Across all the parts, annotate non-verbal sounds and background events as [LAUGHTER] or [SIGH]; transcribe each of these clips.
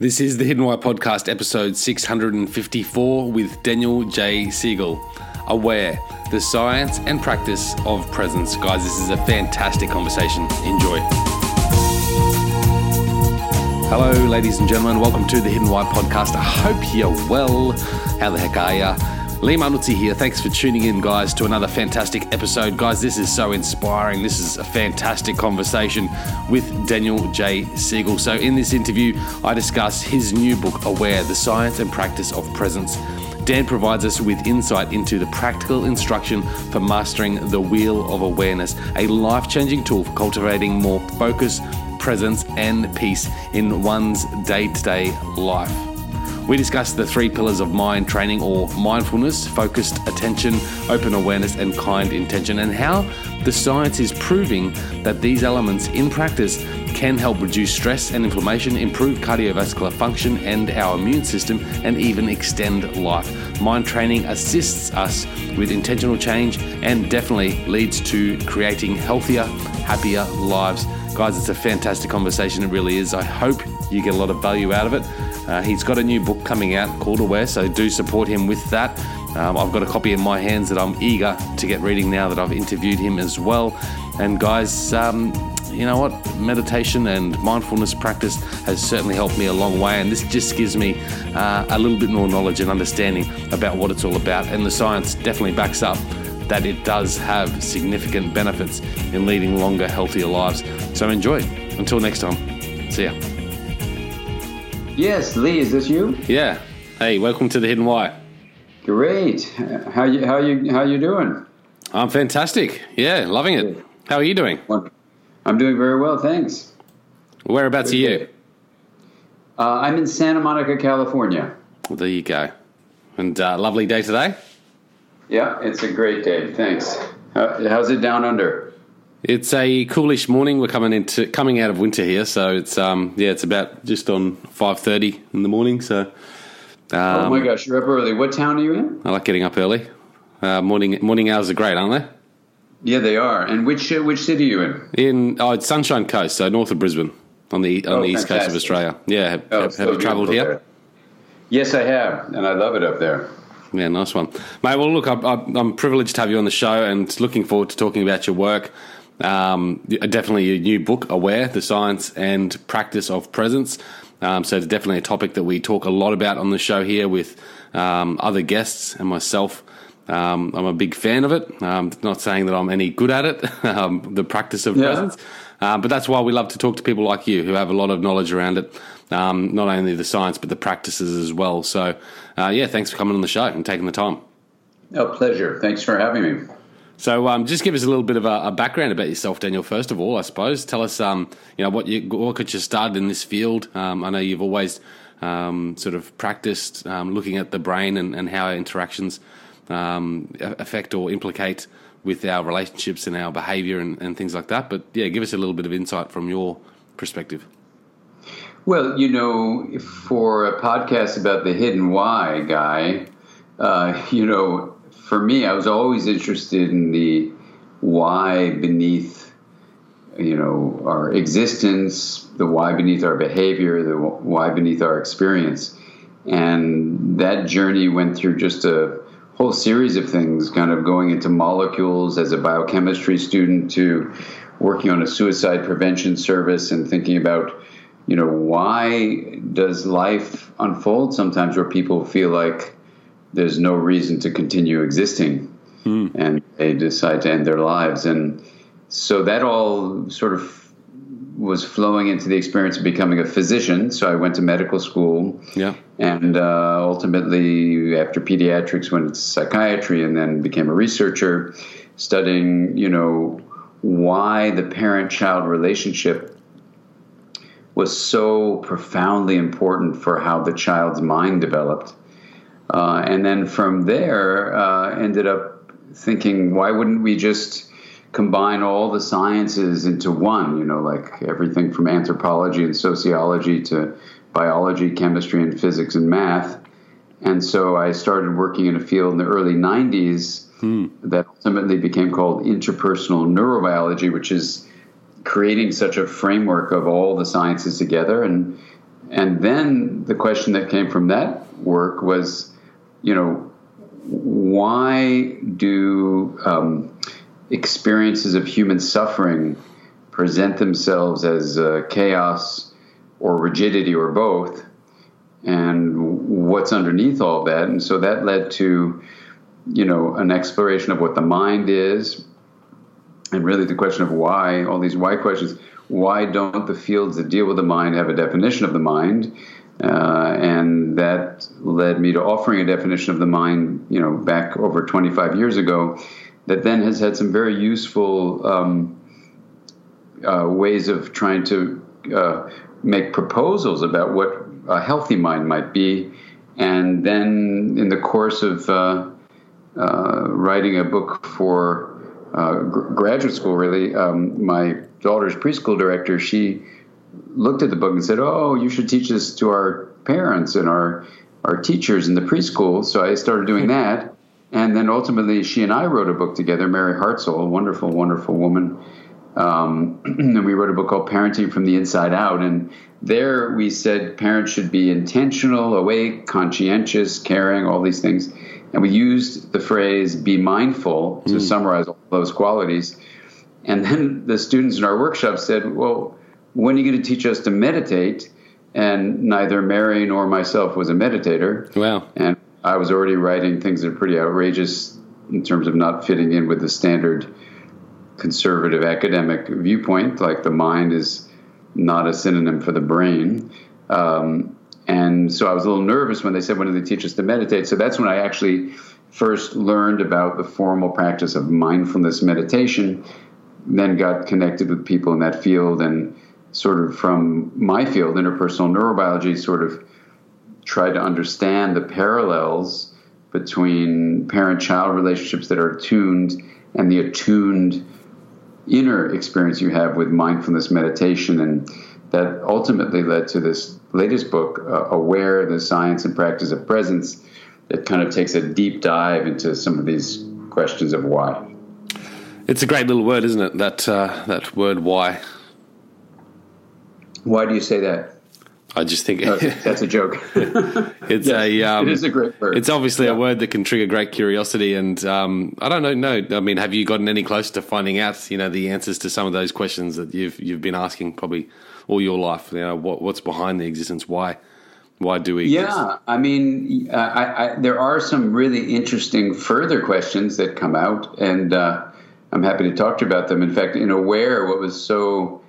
This is the Hidden Why Podcast, episode 654 with Daniel J. Siegel. Aware, the science and practice of presence. Guys, this is a fantastic conversation. Enjoy. Hello, ladies and gentlemen. Welcome to the Hidden Why Podcast. I hope you're well. How the heck are you? Lee Manuzzi here. Thanks for tuning in, guys, to another fantastic episode. Guys, this is so inspiring. This is a fantastic conversation with Daniel J. Siegel. So, in this interview, I discuss his new book, Aware The Science and Practice of Presence. Dan provides us with insight into the practical instruction for mastering the wheel of awareness, a life changing tool for cultivating more focus, presence, and peace in one's day to day life. We discuss the three pillars of mind training or mindfulness, focused attention, open awareness, and kind intention, and how the science is proving that these elements in practice can help reduce stress and inflammation, improve cardiovascular function and our immune system, and even extend life. Mind training assists us with intentional change and definitely leads to creating healthier, happier lives. Guys, it's a fantastic conversation. It really is. I hope you get a lot of value out of it. Uh, he's got a new book coming out called Aware, so do support him with that. Um, I've got a copy in my hands that I'm eager to get reading now that I've interviewed him as well. And guys, um, you know what? Meditation and mindfulness practice has certainly helped me a long way, and this just gives me uh, a little bit more knowledge and understanding about what it's all about. And the science definitely backs up that it does have significant benefits in leading longer, healthier lives. So enjoy. Until next time, see ya. Yes, Lee, is this you? Yeah. Hey, welcome to the Hidden Why. Great. How you how you how you doing? I'm fantastic. Yeah, loving it. How are you doing? I'm doing very well, thanks. Whereabouts are you? Uh, I'm in Santa Monica, California. Well, there you go. And uh, lovely day today. Yeah, it's a great day. Thanks. how's it down under? It's a coolish morning. We're coming into coming out of winter here, so it's um yeah, it's about just on five thirty in the morning. So, um, oh my gosh, you're up early. What town are you in? I like getting up early. Uh, morning morning hours are great, aren't they? Yeah, they are. And which uh, which city are you in? In oh, it's Sunshine Coast, so north of Brisbane, on the on oh, the east coast of Australia. Yeah, have, oh, have, so have you travelled here? There. Yes, I have, and I love it up there. Yeah, nice one, mate. Well, look, I, I'm privileged to have you on the show, and looking forward to talking about your work. Um, definitely a new book, Aware, the Science and Practice of Presence. Um, so it's definitely a topic that we talk a lot about on the show here with um, other guests and myself. Um, I'm a big fan of it. Um, not saying that I'm any good at it, [LAUGHS] um, the practice of yeah. presence, uh, but that's why we love to talk to people like you who have a lot of knowledge around it, um, not only the science but the practices as well. So, uh, yeah, thanks for coming on the show and taking the time. Oh, pleasure. Thanks for having me. So, um, just give us a little bit of a, a, background about yourself, Daniel. First of all, I suppose, tell us, um, you know, what you what got you started in this field. Um, I know you've always um, sort of practiced um, looking at the brain and, and how interactions um, affect or implicate with our relationships and our behaviour and, and things like that. But yeah, give us a little bit of insight from your perspective. Well, you know, for a podcast about the hidden why guy, uh, [LAUGHS] you know, for me, I was always interested in the why beneath, you know, our existence, the why beneath our behavior, the why beneath our experience, and that journey went through just a whole series of things, kind of going into molecules as a biochemistry student to working on a suicide prevention service and thinking about you know why does life unfold sometimes where people feel like there's no reason to continue existing, mm. and they decide to end their lives. And so that all sort of was flowing into the experience of becoming a physician. So I went to medical school, yeah, and uh, ultimately after pediatrics went into psychiatry, and then became a researcher, studying you know why the parent-child relationship was so profoundly important for how the child's mind developed. Uh, and then from there, uh, ended up thinking, why wouldn't we just combine all the sciences into one? You know, like everything from anthropology and sociology to biology, chemistry, and physics and math. And so I started working in a field in the early 90s hmm. that ultimately became called interpersonal neurobiology, which is creating such a framework of all the sciences together. And and then the question that came from that work was, you know, why do um, experiences of human suffering present themselves as uh, chaos or rigidity or both? And what's underneath all that? And so that led to, you know, an exploration of what the mind is, and really the question of why, all these why questions. Why don't the fields that deal with the mind have a definition of the mind? Uh, and that led me to offering a definition of the mind, you know, back over 25 years ago, that then has had some very useful um, uh, ways of trying to uh, make proposals about what a healthy mind might be. And then, in the course of uh, uh, writing a book for uh, graduate school, really, um, my daughter's preschool director, she looked at the book and said, "Oh, you should teach this to our parents and our our teachers in the preschool." So I started doing hmm. that, and then ultimately, she and I wrote a book together. Mary Hartzell, a wonderful, wonderful woman, um, [CLEARS THROAT] and we wrote a book called "Parenting from the Inside Out." And there, we said parents should be intentional, awake, conscientious, caring, all these things. And we used the phrase "be mindful" to mm. summarize all those qualities. And then the students in our workshop said, "Well." When are you going to teach us to meditate? And neither Mary nor myself was a meditator. Wow. And I was already writing things that are pretty outrageous in terms of not fitting in with the standard conservative academic viewpoint, like the mind is not a synonym for the brain. Um, and so I was a little nervous when they said, when do they teach us to meditate? So that's when I actually first learned about the formal practice of mindfulness meditation, then got connected with people in that field and sort of from my field, interpersonal neurobiology, sort of try to understand the parallels between parent child relationships that are attuned and the attuned inner experience you have with mindfulness meditation. And that ultimately led to this latest book, uh, Aware the Science and Practice of Presence, that kind of takes a deep dive into some of these questions of why. It's a great little word, isn't it? That uh, that word why. Why do you say that? I just think no, that's a [LAUGHS] joke. it's yes, a um, it is a great word. It's obviously yeah. a word that can trigger great curiosity, and um, I don't know. No, I mean, have you gotten any closer to finding out, you know, the answers to some of those questions that you've you've been asking probably all your life? You know, what, what's behind the existence? Why? Why do we? Yeah, exist? I mean, I, I, there are some really interesting further questions that come out, and uh, I'm happy to talk to you about them. In fact, in Aware, what was so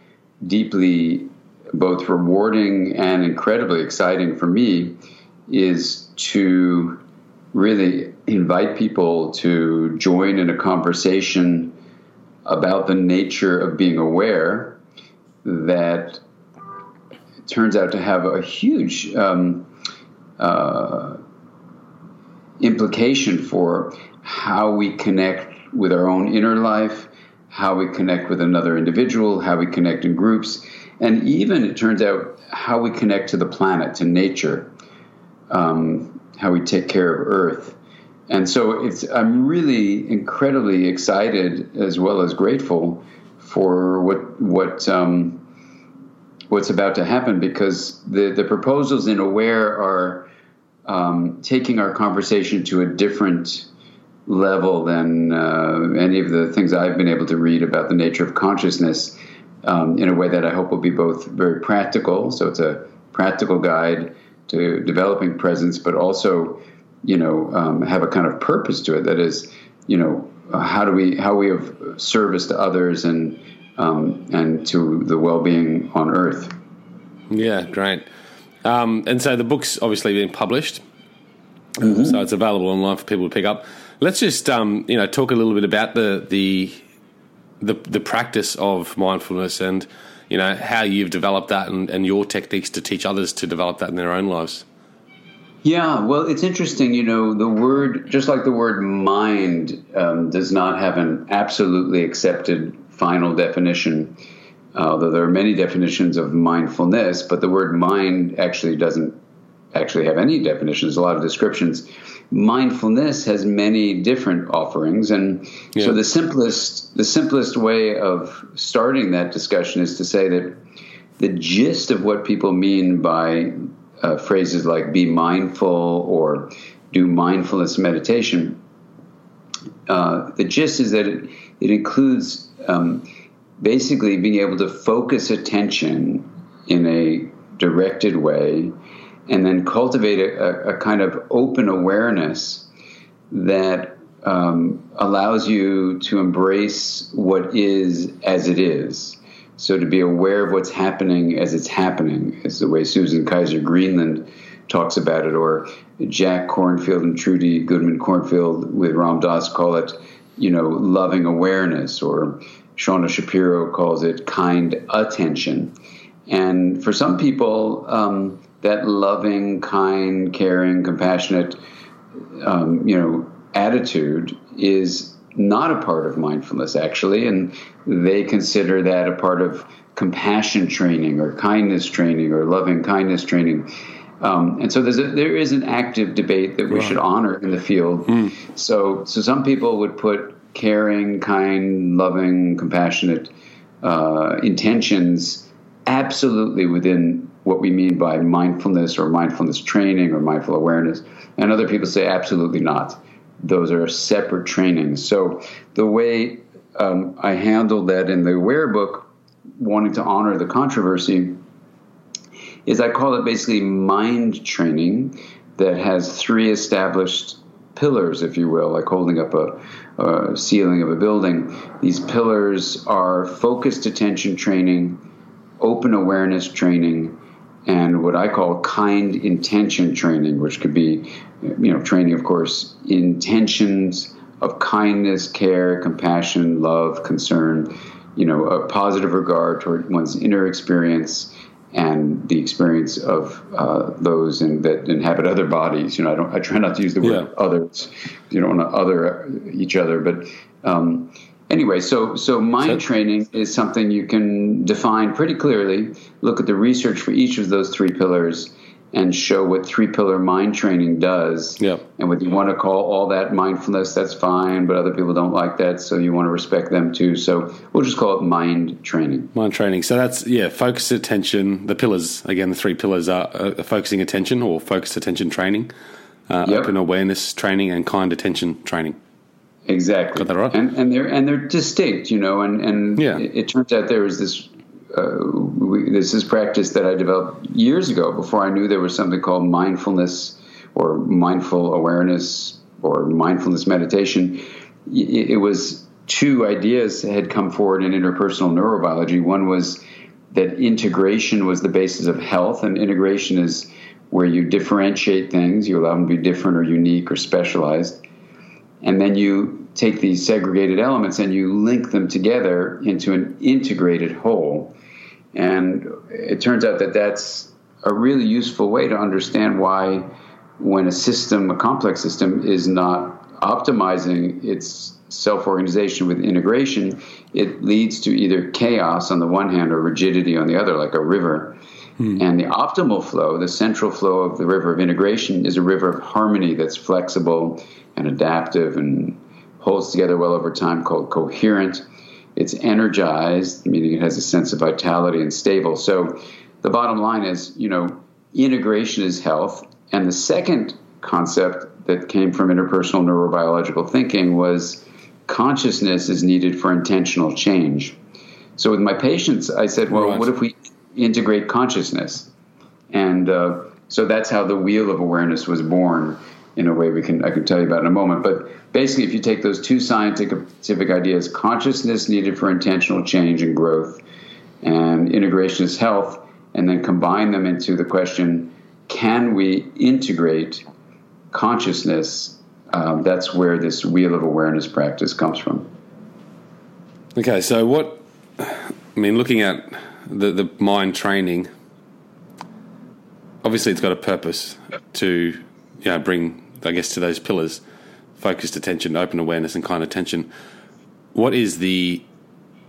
deeply both rewarding and incredibly exciting for me is to really invite people to join in a conversation about the nature of being aware that turns out to have a huge um, uh, implication for how we connect with our own inner life, how we connect with another individual, how we connect in groups, and even it turns out how we connect to the planet, to nature, um, how we take care of Earth. And so it's I'm really incredibly excited as well as grateful for what what um, what's about to happen because the the proposals in Aware are um, taking our conversation to a different level than uh, any of the things I've been able to read about the nature of consciousness um, in a way that I hope will be both very practical. So it's a practical guide to developing presence, but also, you know, um, have a kind of purpose to it. That is, you know, how do we how we have service to others and um, and to the well being on Earth. Yeah, great. Um, and so the book's obviously been published, mm-hmm. so it's available online for people to pick up. Let's just um, you know talk a little bit about the the the the practice of mindfulness and you know how you've developed that and, and your techniques to teach others to develop that in their own lives. Yeah, well, it's interesting. You know, the word, just like the word mind, um, does not have an absolutely accepted final definition. Although there are many definitions of mindfulness, but the word mind actually doesn't actually have any definitions. A lot of descriptions mindfulness has many different offerings and yeah. so the simplest the simplest way of starting that discussion is to say that the gist of what people mean by uh, phrases like be mindful or do mindfulness meditation, uh, the gist is that it, it includes um, basically being able to focus attention in a directed way and then cultivate a, a kind of open awareness that um, allows you to embrace what is as it is. So to be aware of what's happening as it's happening is the way Susan Kaiser Greenland talks about it, or Jack Kornfield and Trudy Goodman Kornfield with Ram Dass call it, you know, loving awareness, or Shauna Shapiro calls it kind attention. And for some people, um, that loving, kind, caring, compassionate, um, you know, attitude is not a part of mindfulness, actually, and they consider that a part of compassion training or kindness training or loving kindness training. Um, and so there's a, there is an active debate that we should honor in the field. Mm. So so some people would put caring, kind, loving, compassionate uh, intentions absolutely within what we mean by mindfulness or mindfulness training or mindful awareness, and other people say absolutely not those are separate trainings. So the way um, I handled that in the Aware book, wanting to honor the controversy, is I call it basically mind training that has three established pillars, if you will, like holding up a, a ceiling of a building. These pillars are focused attention training, open awareness training, and what I call kind intention training, which could be, you know, training, of course, intentions of kindness, care, compassion, love, concern, you know, a positive regard toward one's inner experience and the experience of uh, those in, that inhabit other bodies. You know, I don't, I try not to use the word yeah. others. You don't want to other each other, but um, anyway, so so mind so, training is something you can define pretty clearly. Look at the research for each of those three pillars and show what three pillar mind training does. Yeah. And what you want to call all that mindfulness, that's fine, but other people don't like that, so you want to respect them too. So we'll just call it mind training. Mind training. So that's yeah, focus attention. The pillars again, the three pillars are uh, focusing attention or focused attention training, uh, yep. open awareness training, and kind attention training. Exactly. Got that right. And, and they're and they're distinct, you know. And and yeah. it, it turns out there was this uh, we, this is practice that I developed years ago before I knew there was something called mindfulness or mindful awareness or mindfulness meditation. It, it was two ideas had come forward in interpersonal neurobiology. One was that integration was the basis of health, and integration is where you differentiate things, you allow them to be different or unique or specialized, and then you take these segregated elements and you link them together into an integrated whole. And it turns out that that's a really useful way to understand why, when a system, a complex system, is not optimizing its self organization with integration, it leads to either chaos on the one hand or rigidity on the other, like a river. Hmm. And the optimal flow, the central flow of the river of integration, is a river of harmony that's flexible and adaptive and holds together well over time called coherent. It's energized, meaning it has a sense of vitality and stable. So the bottom line is, you know, integration is health. And the second concept that came from interpersonal neurobiological thinking was consciousness is needed for intentional change. So with my patients, I said, well, right. what if we integrate consciousness? And uh, so that's how the wheel of awareness was born in a way we can I can tell you about in a moment. But basically, if you take those two scientific ideas, consciousness needed for intentional change and growth, and integration is health, and then combine them into the question: Can we integrate consciousness? Um, that's where this wheel of awareness practice comes from. Okay, so what I mean, looking at the the mind training, obviously it's got a purpose to you know, bring, I guess, to those pillars focused attention, open awareness, and kind attention. What is the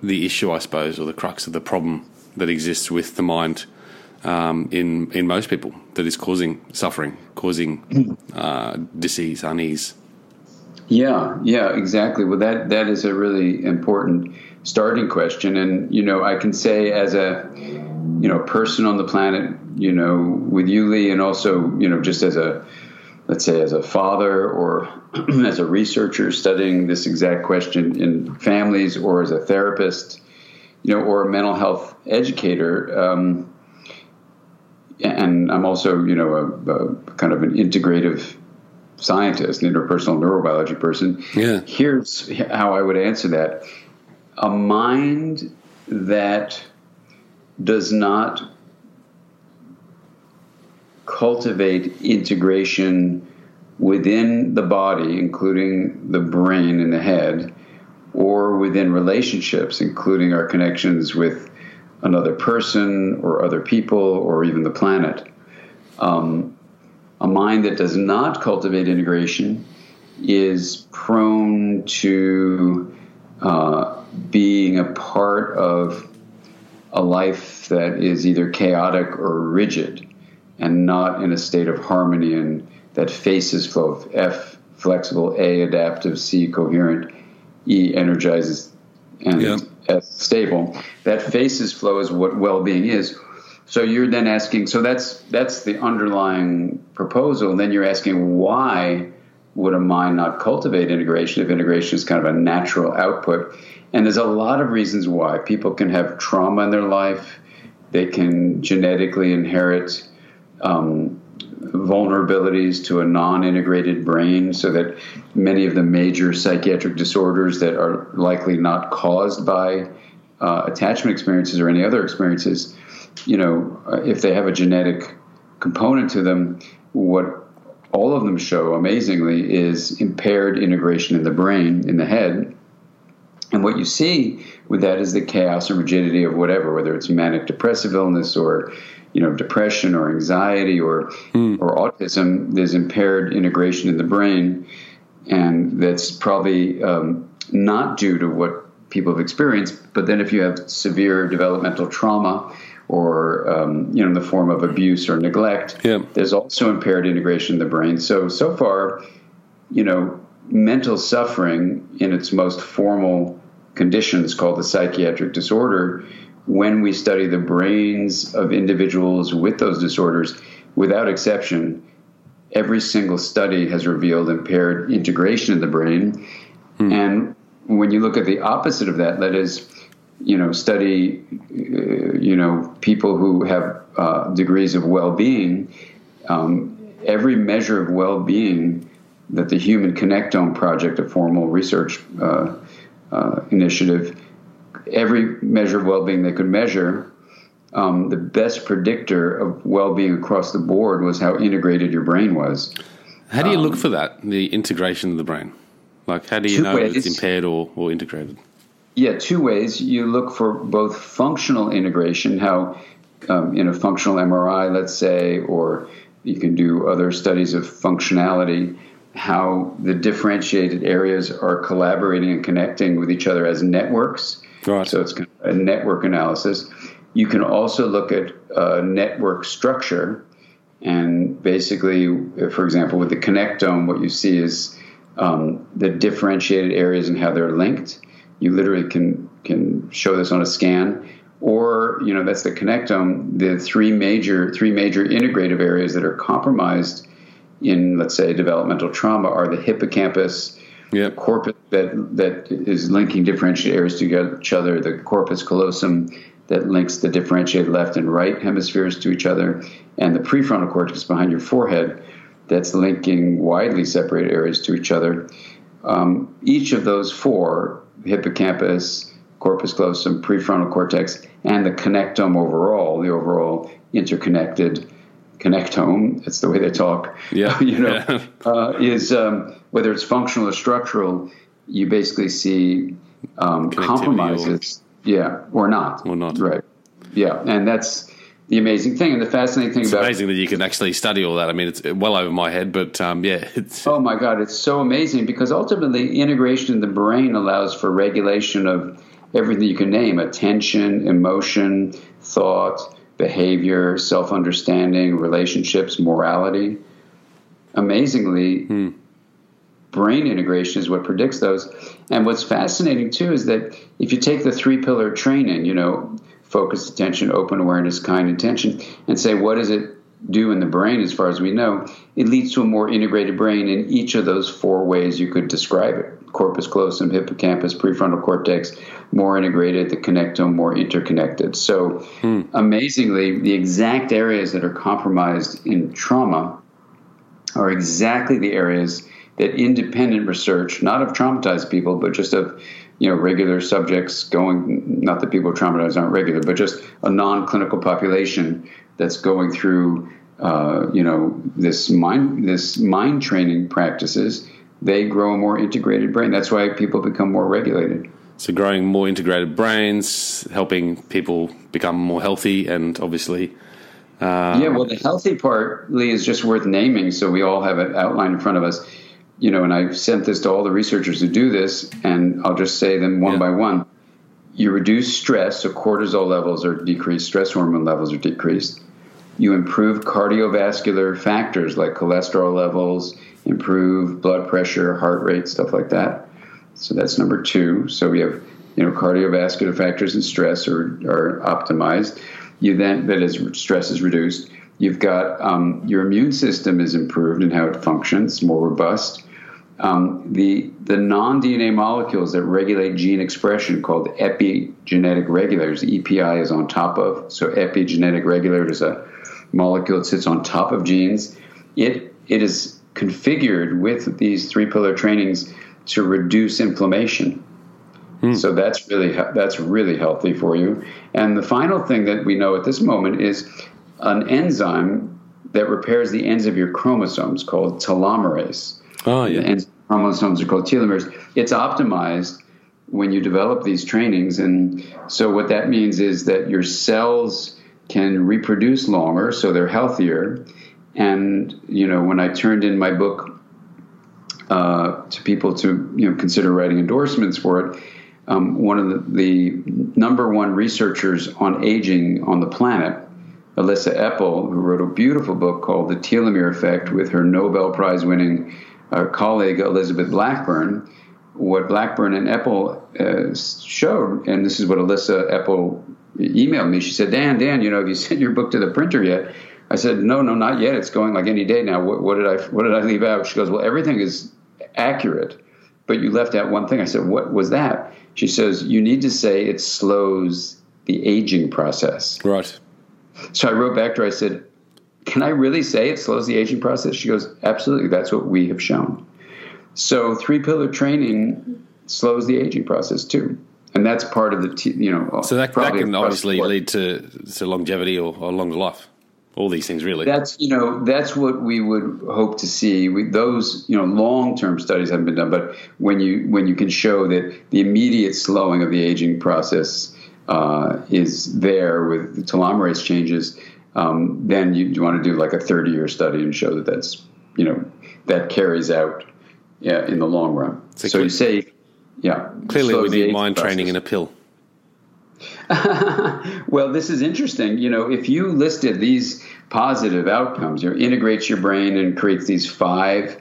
the issue, I suppose, or the crux of the problem that exists with the mind um, in in most people that is causing suffering, causing [CLEARS THROAT] uh, disease, unease? Yeah, yeah, exactly. Well, that that is a really important starting question, and you know, I can say as a you know person on the planet, you know, with you, Lee, and also you know, just as a let's say as a father or [CLEARS THROAT] as a researcher studying this exact question in families, or as a therapist, you know, or a mental health educator. Um, and I'm also, you know, a, a kind of an integrative scientist, an interpersonal neurobiology person. Yeah. Here's how I would answer that a mind that does not cultivate integration within the body, including the brain and the head, or within relationships, including our connections with another person or other people or even the planet. Um, a mind that does not cultivate integration is prone to uh, being a part of a life that is either chaotic or rigid and not in a state of harmony and that faces flow of F flexible, A adaptive, C coherent, E energizes, and yeah. S stable. That faces flow is what well being is. So you're then asking. So that's that's the underlying proposal. And then you're asking why would a mind not cultivate integration if integration is kind of a natural output? And there's a lot of reasons why people can have trauma in their life. They can genetically inherit um, vulnerabilities to a non-integrated brain, so that many of the major psychiatric disorders that are likely not caused by uh, attachment experiences or any other experiences you know, if they have a genetic component to them, what all of them show amazingly is impaired integration in the brain, in the head. And what you see with that is the chaos and rigidity of whatever, whether it's manic depressive illness or you know depression or anxiety or mm. or autism. There's impaired integration in the brain, and that's probably um, not due to what people have experienced. But then, if you have severe developmental trauma or um, you know in the form of abuse or neglect. Yeah. There's also impaired integration in the brain. So so far, you know, mental suffering in its most formal conditions called the psychiatric disorder. When we study the brains of individuals with those disorders, without exception, every single study has revealed impaired integration in the brain. Hmm. And when you look at the opposite of that, that is you know, study, uh, you know, people who have uh, degrees of well-being, um, every measure of well-being that the Human Connectome Project, a formal research uh, uh, initiative, every measure of well-being they could measure, um, the best predictor of well-being across the board was how integrated your brain was. How do you um, look for that, the integration of the brain? Like, how do you know ways. it's impaired or, or integrated? Yeah, two ways. You look for both functional integration, how um, in a functional MRI, let's say, or you can do other studies of functionality, how the differentiated areas are collaborating and connecting with each other as networks. Right. So it's a network analysis. You can also look at uh, network structure, and basically, for example, with the connectome, what you see is um, the differentiated areas and how they're linked you literally can can show this on a scan or you know that's the connectome the three major three major integrative areas that are compromised in let's say developmental trauma are the hippocampus yep. corpus that that is linking differentiated areas to each other the corpus callosum that links the differentiated left and right hemispheres to each other and the prefrontal cortex behind your forehead that's linking widely separated areas to each other um, each of those four hippocampus, corpus callosum, prefrontal cortex, and the connectome overall, the overall interconnected connectome, that's the way they talk, yeah, [LAUGHS] you know, [LAUGHS] yeah. uh, is um, whether it's functional or structural, you basically see um, compromises, or, yeah, or not. Or not. Right. Yeah. And that's, the amazing thing and the fascinating thing it's about amazing that you can actually study all that. I mean, it's well over my head, but um, yeah, [LAUGHS] it's oh my god, it's so amazing because ultimately integration in the brain allows for regulation of everything you can name: attention, emotion, thought, behavior, self-understanding, relationships, morality. Amazingly, hmm. brain integration is what predicts those. And what's fascinating too is that if you take the three pillar training, you know, focus, attention, open awareness, kind intention, and say, what is it do in the brain as far as we know, it leads to a more integrated brain in each of those four ways you could describe it corpus callosum, hippocampus, prefrontal cortex, more integrated, the connectome more interconnected. So, hmm. amazingly, the exact areas that are compromised in trauma are exactly the areas that independent research, not of traumatized people, but just of you know regular subjects going not that people traumatized aren't regular but just a non-clinical population that's going through uh, you know this mind this mind training practices they grow a more integrated brain that's why people become more regulated so growing more integrated brains helping people become more healthy and obviously uh, yeah well the healthy part lee is just worth naming so we all have it outlined in front of us you know, and I've sent this to all the researchers who do this, and I'll just say them one yeah. by one. You reduce stress, so cortisol levels are decreased, stress hormone levels are decreased. You improve cardiovascular factors like cholesterol levels, improve blood pressure, heart rate, stuff like that. So that's number two. So we have, you know, cardiovascular factors and stress are, are optimized. You then, that is, stress is reduced. You've got um, your immune system is improved in how it functions, more robust um, the the non DNA molecules that regulate gene expression called epigenetic regulators. EPI is on top of so epigenetic regulators a molecule that sits on top of genes. It it is configured with these three pillar trainings to reduce inflammation. Hmm. So that's really that's really healthy for you. And the final thing that we know at this moment is an enzyme that repairs the ends of your chromosomes called telomerase. Oh, yeah. And chromosomes are called telomeres. It's optimized when you develop these trainings. And so, what that means is that your cells can reproduce longer, so they're healthier. And, you know, when I turned in my book uh, to people to, you know, consider writing endorsements for it, um, one of the, the number one researchers on aging on the planet, Elissa Epel, who wrote a beautiful book called The Telomere Effect with her Nobel Prize winning our colleague Elizabeth Blackburn, what Blackburn and Epel uh, showed, and this is what Elissa Epel emailed me. She said, Dan, Dan, you know, have you sent your book to the printer yet? I said, No, no, not yet. It's going like any day now. What, what did I What did I leave out? She goes, Well, everything is accurate, but you left out one thing. I said, What was that? She says, You need to say it slows the aging process. Right. So I wrote back to her. I said, can I really say it slows the aging process? She goes, absolutely. That's what we have shown. So three pillar training slows the aging process too. And that's part of the, t- you know. So that, that can obviously lead to, to longevity or, or longer life all these things really that's you know that's what we would hope to see we, those you know long-term studies haven't been done but when you when you can show that the immediate slowing of the aging process uh, is there with the telomerase changes um, then you, you, want to do like a 30 year study and show that that's, you know, that carries out yeah, in the long run. So, so you say, yeah. Clearly, we need mind process. training in a pill. [LAUGHS] well, this is interesting. You know, if you listed these positive outcomes, you know, integrates your brain and creates these five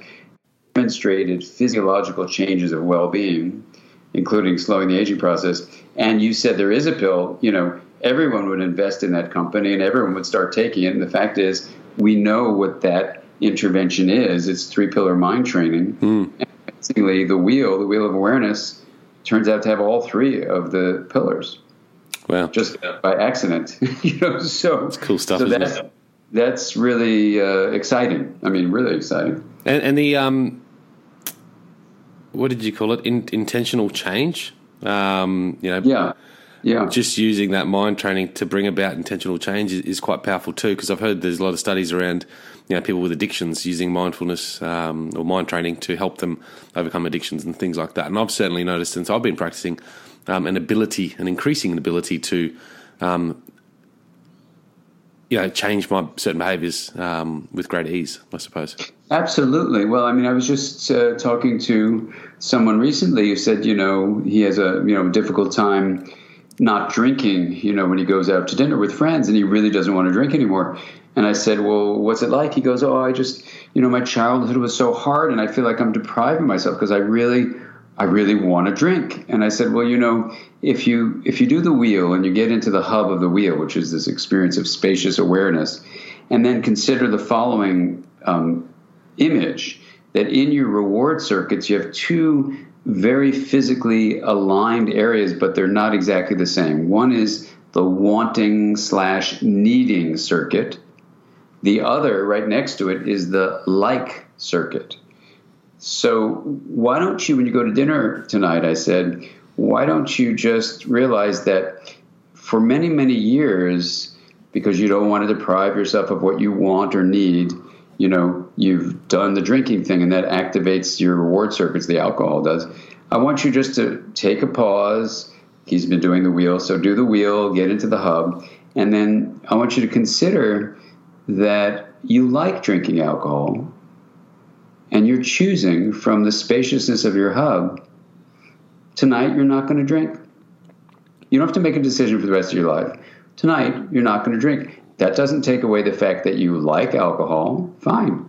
demonstrated physiological changes of well being, including slowing the aging process, and you said there is a pill, you know, everyone would invest in that company and everyone would start taking it. And the fact is, we know what that intervention is. It's three pillar mind training. Mm. And the wheel, the wheel of awareness, turns out to have all three of the pillars. Well, just by accident, [LAUGHS] you know. So it's cool stuff. So that's that's really uh, exciting. I mean, really exciting. And, and the um, what did you call it? In, intentional change. Um, you know, yeah yeah. just using that mind training to bring about intentional change is, is quite powerful too. Because I've heard there's a lot of studies around you know people with addictions using mindfulness um, or mind training to help them overcome addictions and things like that. And I've certainly noticed since I've been practicing um, an ability, an increasing ability to um, you know, change my certain behaviours um, with great ease, I suppose. Absolutely. Well, I mean, I was just uh, talking to someone recently who said, you know, he has a you know difficult time not drinking, you know, when he goes out to dinner with friends and he really doesn't want to drink anymore. And I said, Well, what's it like? He goes, Oh, I just, you know, my childhood was so hard and I feel like I'm depriving myself because I really, I really want to drink. And I said, Well, you know, if you if you do the wheel and you get into the hub of the wheel, which is this experience of spacious awareness, and then consider the following um, image that in your reward circuits you have two very physically aligned areas, but they're not exactly the same. One is the wanting slash needing circuit. The other, right next to it, is the like circuit. So, why don't you, when you go to dinner tonight, I said, why don't you just realize that for many, many years, because you don't want to deprive yourself of what you want or need, you know, you've done the drinking thing and that activates your reward circuits, the alcohol does. I want you just to take a pause. He's been doing the wheel, so do the wheel, get into the hub, and then I want you to consider that you like drinking alcohol and you're choosing from the spaciousness of your hub tonight you're not going to drink. You don't have to make a decision for the rest of your life. Tonight you're not going to drink. That doesn't take away the fact that you like alcohol, fine.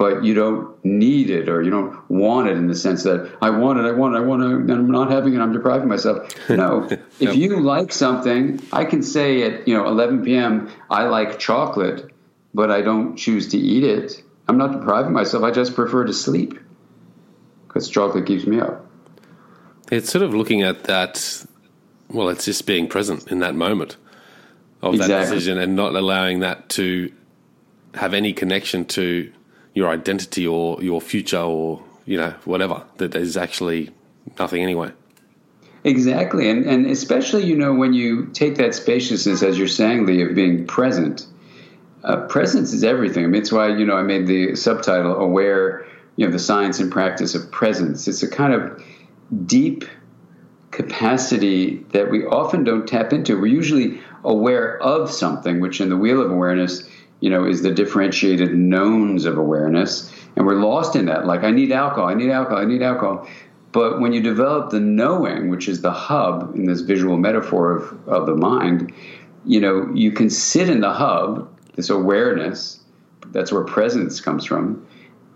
But you don't need it or you don't want it in the sense that I want it, I want it, I want it, and I'm not having it, I'm depriving myself. [LAUGHS] No. if you like something, I can say at you know 11 p.m. I like chocolate, but I don't choose to eat it. I'm not depriving myself. I just prefer to sleep because chocolate keeps me up. It's sort of looking at that. Well, it's just being present in that moment of exactly. that decision and not allowing that to have any connection to your identity or your future or you know whatever that there's actually nothing anyway exactly. And and especially you know when you take that spaciousness as you're saying lee of being present. Uh, presence is everything. I mean, it's why you know i made the subtitle aware you know the science and practice of presence. It's a kind of deep capacity that we often don't tap into. We're usually aware of something, which in the wheel of awareness, you know, is the differentiated knowns of awareness. And we're lost in that. Like, I need alcohol, I need alcohol, I need alcohol. But when you develop the knowing, which is the hub in this visual metaphor of, of the mind, you know, you can sit in the hub, this awareness, that's where presence comes from,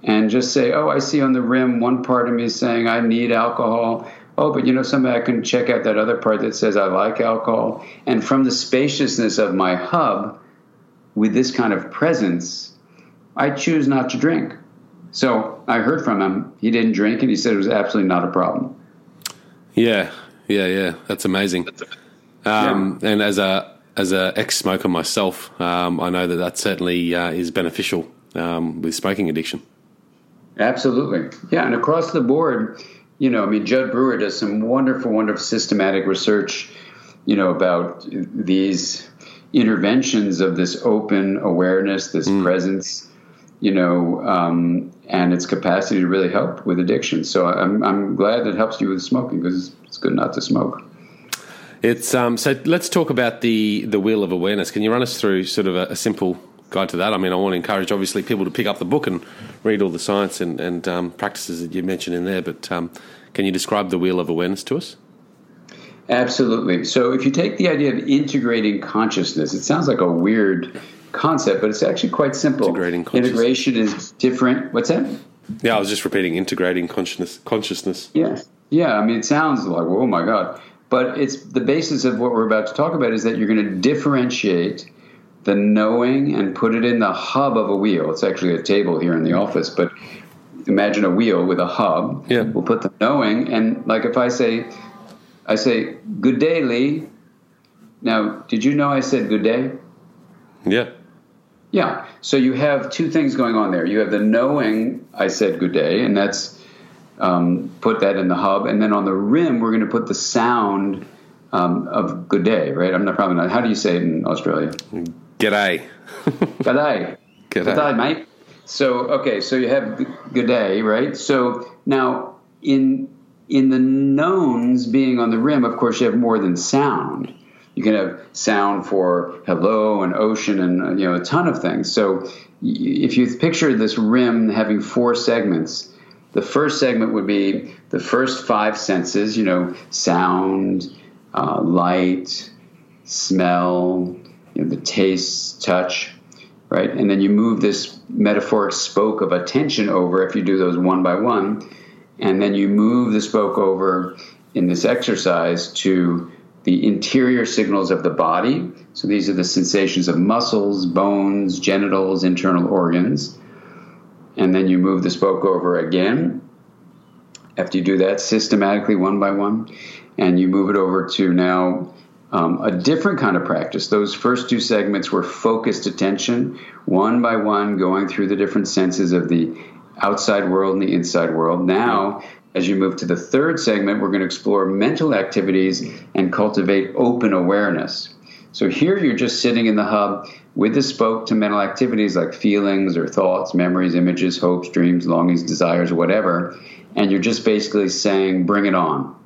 and just say, oh, I see on the rim one part of me saying, I need alcohol oh, but you know something, I can check out that other part that says I like alcohol. And from the spaciousness of my hub, with this kind of presence, I choose not to drink. So I heard from him. He didn't drink, and he said it was absolutely not a problem. Yeah, yeah, yeah. That's amazing. Um, yeah. And as a as a ex smoker myself, um, I know that that certainly uh, is beneficial um, with smoking addiction. Absolutely, yeah. And across the board, you know, I mean, Jud Brewer does some wonderful, wonderful systematic research, you know, about these interventions of this open awareness, this mm. presence, you know, um, and its capacity to really help with addiction. So I'm, I'm glad it helps you with smoking because it's good not to smoke. It's um, so let's talk about the the wheel of awareness. Can you run us through sort of a, a simple guide to that. I mean, I want to encourage obviously people to pick up the book and read all the science and, and um, practices that you mentioned in there. But um, can you describe the wheel of awareness to us? Absolutely. So, if you take the idea of integrating consciousness, it sounds like a weird concept, but it's actually quite simple. Integrating Integration is different. What's that? Yeah, I was just repeating integrating consciousness. Consciousness. Yeah, yeah. I mean, it sounds like oh my god, but it's the basis of what we're about to talk about is that you're going to differentiate the knowing and put it in the hub of a wheel. It's actually a table here in the office, but imagine a wheel with a hub. Yeah. We'll put the knowing, and like if I say, I say, "Good day, Lee." Now, did you know I said good day? Yeah. Yeah. So you have two things going on there. You have the knowing I said good day, and that's um, put that in the hub, and then on the rim we're going to put the sound um, of good day. Right? I'm not probably not. How do you say it in Australia? G'day. [LAUGHS] G'day. G'day. G'day, mate. So okay, so you have good day, right? So now in in the knowns being on the rim, of course, you have more than sound. You can have sound for hello and ocean and you know a ton of things. So if you picture this rim having four segments, the first segment would be the first five senses. You know, sound, uh, light, smell, you know, the taste, touch. right? And then you move this metaphoric spoke of attention over if you do those one by one. And then you move the spoke over in this exercise to the interior signals of the body. So these are the sensations of muscles, bones, genitals, internal organs. And then you move the spoke over again. After you do that systematically, one by one, and you move it over to now um, a different kind of practice. Those first two segments were focused attention, one by one, going through the different senses of the outside world and the inside world. Now, as you move to the third segment, we're going to explore mental activities and cultivate open awareness. So here you're just sitting in the hub with the spoke to mental activities like feelings or thoughts, memories, images, hopes, dreams, longings, desires, whatever. And you're just basically saying, bring it on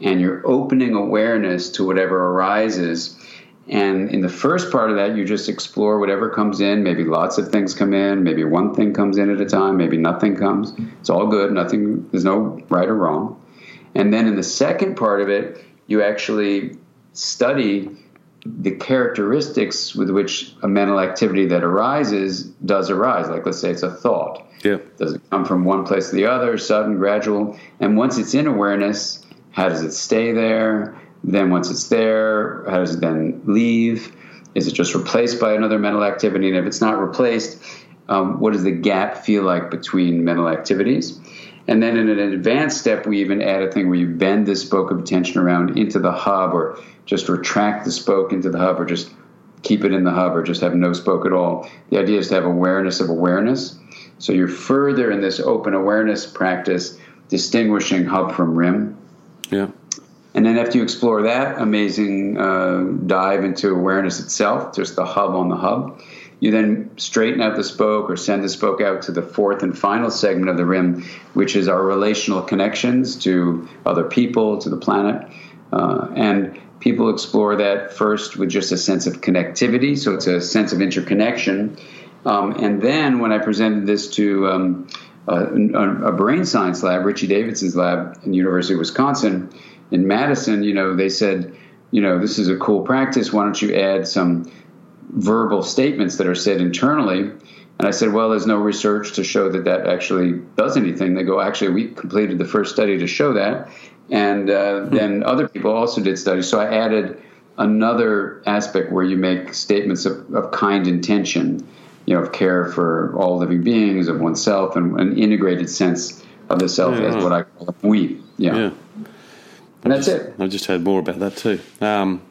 and you're opening awareness to whatever arises. And in the first part of that, you just explore whatever comes in. Maybe lots of things come in. Maybe one thing comes in at a time. Maybe nothing comes. It's all good. Nothing. There's no right or wrong. And then in the second part of it, you actually study the characteristics with which a mental activity that arises does arise. Like let's say it's a thought. Yeah. Does it come from one place to the other, sudden, gradual? And once it's in awareness, how does it stay there? Then once it's there, how does it then leave? Is it just replaced by another mental activity? And if it's not replaced, um, what does the gap feel like between mental activities? And then in an advanced step, we even add a thing where you bend the spoke of attention around into the hub, or just retract the spoke into the hub, or just keep it in the hub, or just have no spoke at all. The idea is to have awareness of awareness. So you're further in this open awareness practice, distinguishing hub from rim. Yeah. And then after you explore that amazing uh, dive into awareness itself, just the hub on the hub, you then straighten out the spoke or send the spoke out to the fourth and final segment of the rim, which is our relational connections to other people, to the planet. Uh, and people explore that first with just a sense of connectivity, so it's a sense of interconnection. Um, and then when I presented this to um, a, a, brain science lab, Richie Davidson's lab in the University of Wisconsin in Madison, you know, they said, you know, this is a cool practice. Why don't you add some verbal statements that are said internally? And I said, well, there's no research to show that that actually does anything. They go, actually, we completed the first study to show that. And uh, hmm. then other people also did studies. So I added another aspect where you make statements of, of kind intention you know, of care for all living beings, of oneself, and an integrated sense of the self yeah. as what I call we. Yeah. yeah. And that's just, it. I've just heard more about that too. Um,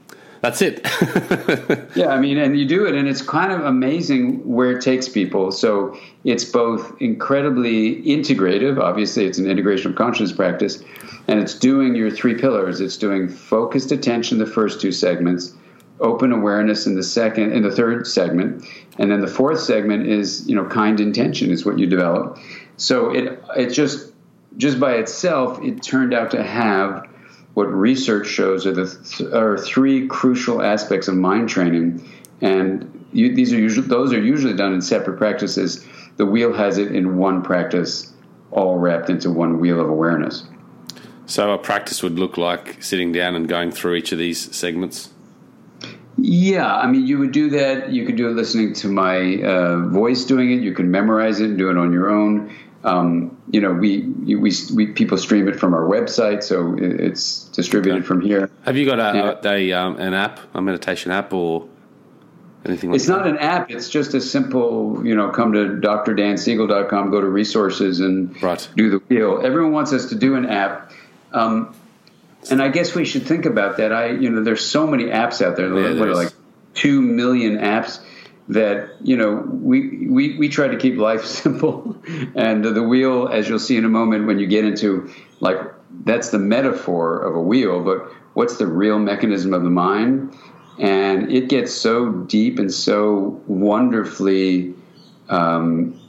that's it. [LAUGHS] yeah, I mean, and you do it, and it's kind of amazing where it takes people. So it's both incredibly integrative. Obviously, it's an integration of consciousness practice, and it's doing your three pillars. It's doing focused attention, the first two segments, open awareness in the second in the third segment and then the fourth segment is you know kind intention is what you develop so it it just just by itself it turned out to have what research shows are the th- are three crucial aspects of mind training and you, these are usually those are usually done in separate practices the wheel has it in one practice all wrapped into one wheel of awareness so a practice would look like sitting down and going through each of these segments yeah, I mean, you would do that. You could do it listening to my uh, voice doing it. You can memorize it and do it on your own. Um, you know, we, we, we people stream it from our website, so it's distributed okay. from here. Have you got a, a, a um, an app, a meditation app, or anything? Like it's that? not an app. It's just a simple. You know, come to drdansiegel.com, go to resources, and right. do the wheel. Everyone wants us to do an app. Um, and I guess we should think about that. I, you know, there's so many apps out there. Yeah, what like two million apps that you know we, we we try to keep life [LAUGHS] simple. And the wheel as you'll see in a moment when you get into like that's the metaphor of a wheel but what's the real mechanism of the mind? And it gets so deep and so wonderfully um,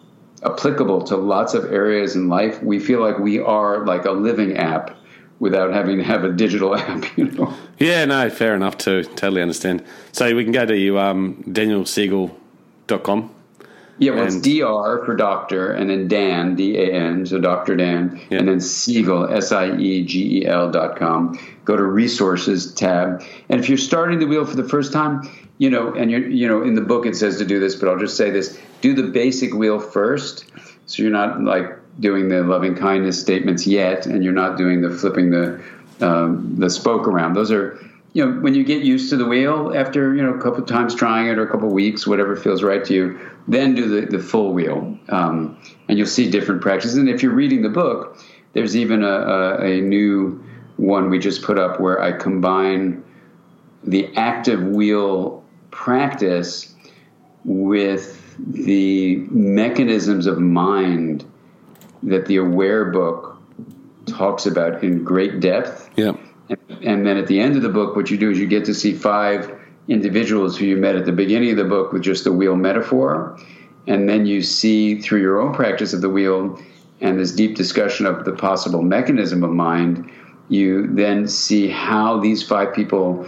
applicable to lots of areas in life we feel like we are like a living app without having to have a digital [LAUGHS] app, you know. Yeah, no, fair enough too. Totally understand. So we can go to um, danielsiegel.com. Yeah, well, and, it's DR for doctor, and then Dan, D A N, so Dr. Dan, yeah. and then Siegel, S I E G E L dot com. Go to resources tab. And if you're starting the wheel for the first time, you know, and you're, you know, in the book it says to do this, but I'll just say this: do the basic wheel first, so you're not like doing the loving kindness statements yet, and you're not doing the flipping the um, the spoke around. Those are, you know, when you get used to the wheel after you know a couple of times trying it or a couple of weeks, whatever feels right to you, then do the the full wheel, um, and you'll see different practices. And if you're reading the book, there's even a, a, a new one we just put up where I combine the active wheel practice with the mechanisms of mind that the aware book talks about in great depth. Yeah. And, and, then at the end of the book, what you do is you get to see five individuals who you met at the beginning of the book with just the wheel metaphor. And then you see through your own practice of the wheel and this deep discussion of the possible mechanism of mind, you then see how these five people,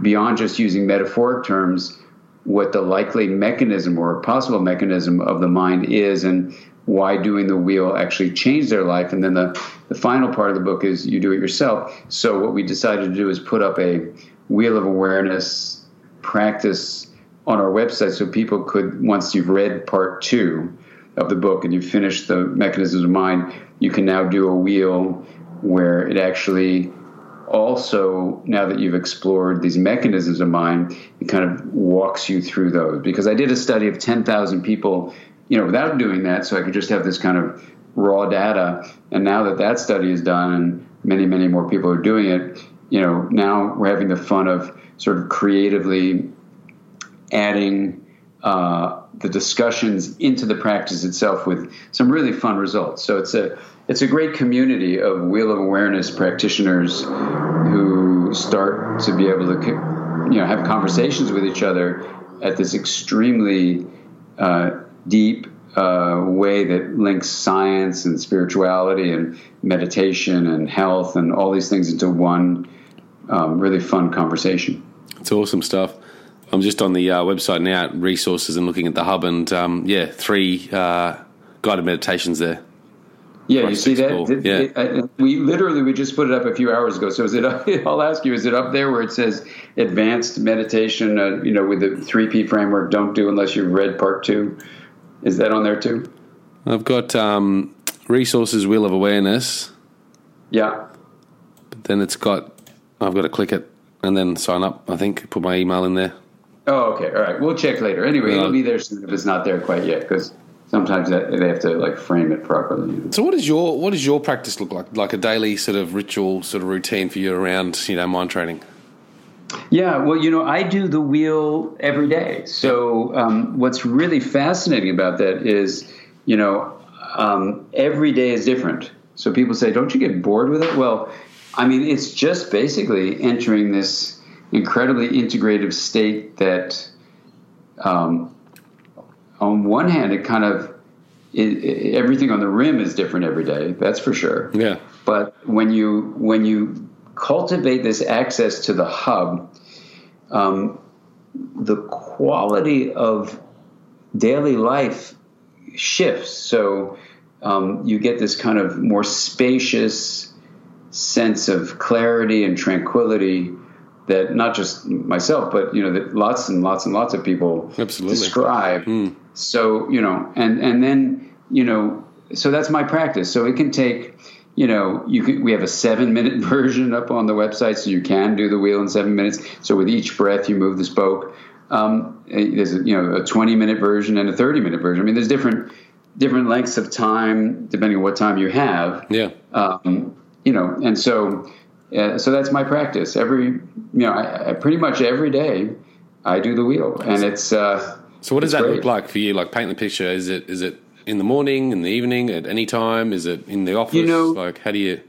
beyond just using metaphoric terms, what the likely mechanism or possible mechanism of the mind is and why doing the wheel actually changed their life. And then the, the final part of the book is you do it yourself. So what we decided to do is put up a wheel of awareness practice on our website so people could, once you've read part two of the book and you've finished the mechanisms of mind, you can now do a wheel where it actually also, now that you've explored these mechanisms of mind, it kind of walks you through those. Because I did a study of 10,000 people, you know, without doing that, so I could just have this kind of raw data. And now that that study is done and many, many more people are doing it, you know, now we're having the fun of sort of creatively adding uh, the discussions into the practice itself with some really fun results. So it's a it's a great community of wheel of awareness practitioners who start to be able to you know have conversations with each other at this extremely uh, deep uh, way that links science and spirituality and meditation and health and all these things into one um, really fun conversation. It's awesome stuff. I'm just on the uh, website now, resources, and looking at the hub, and um, yeah, three uh, guided meditations there. Yeah, you see that? Yeah. It, it, we literally we just put it up a few hours ago. So is it? [LAUGHS] I'll ask you: Is it up there where it says advanced meditation? Uh, you know, with the three P framework. Don't do unless you've read part two. Is that on there too? I've got um, resources, wheel of awareness. Yeah. But then it's got. I've got to click it and then sign up. I think put my email in there. Oh, okay. All right. We'll check later. Anyway, it'll be there soon if it's not there quite yet because sometimes that, they have to like frame it properly. So, what does your what does your practice look like? Like a daily sort of ritual, sort of routine for you around you know mind training? Yeah, well, you know, I do the wheel every day. So, um, what's really fascinating about that is, you know, um, every day is different. So people say, "Don't you get bored with it?" Well, I mean, it's just basically entering this incredibly integrative state that um, on one hand, it kind of it, it, everything on the rim is different every day. That's for sure. Yeah. But when you when you cultivate this access to the hub, um, the quality of daily life shifts. So um, you get this kind of more spacious sense of clarity and tranquility that not just myself, but you know that lots and lots and lots of people Absolutely. describe. Mm. So you know, and and then you know, so that's my practice. So it can take, you know, you can. We have a seven minute [LAUGHS] version up on the website, so you can do the wheel in seven minutes. So with each breath, you move the spoke. Um, there's a, you know a 20 minute version and a 30 minute version. I mean, there's different different lengths of time depending on what time you have. Yeah. Um, you know, and so uh, so that's my practice. Every you know, I, I, pretty much every day I do the wheel, and it's. Uh, so what does that great. look like for you? Like paint the picture. Is it is it in the morning, in the evening, at any time? Is it in the office? You know, like how do you?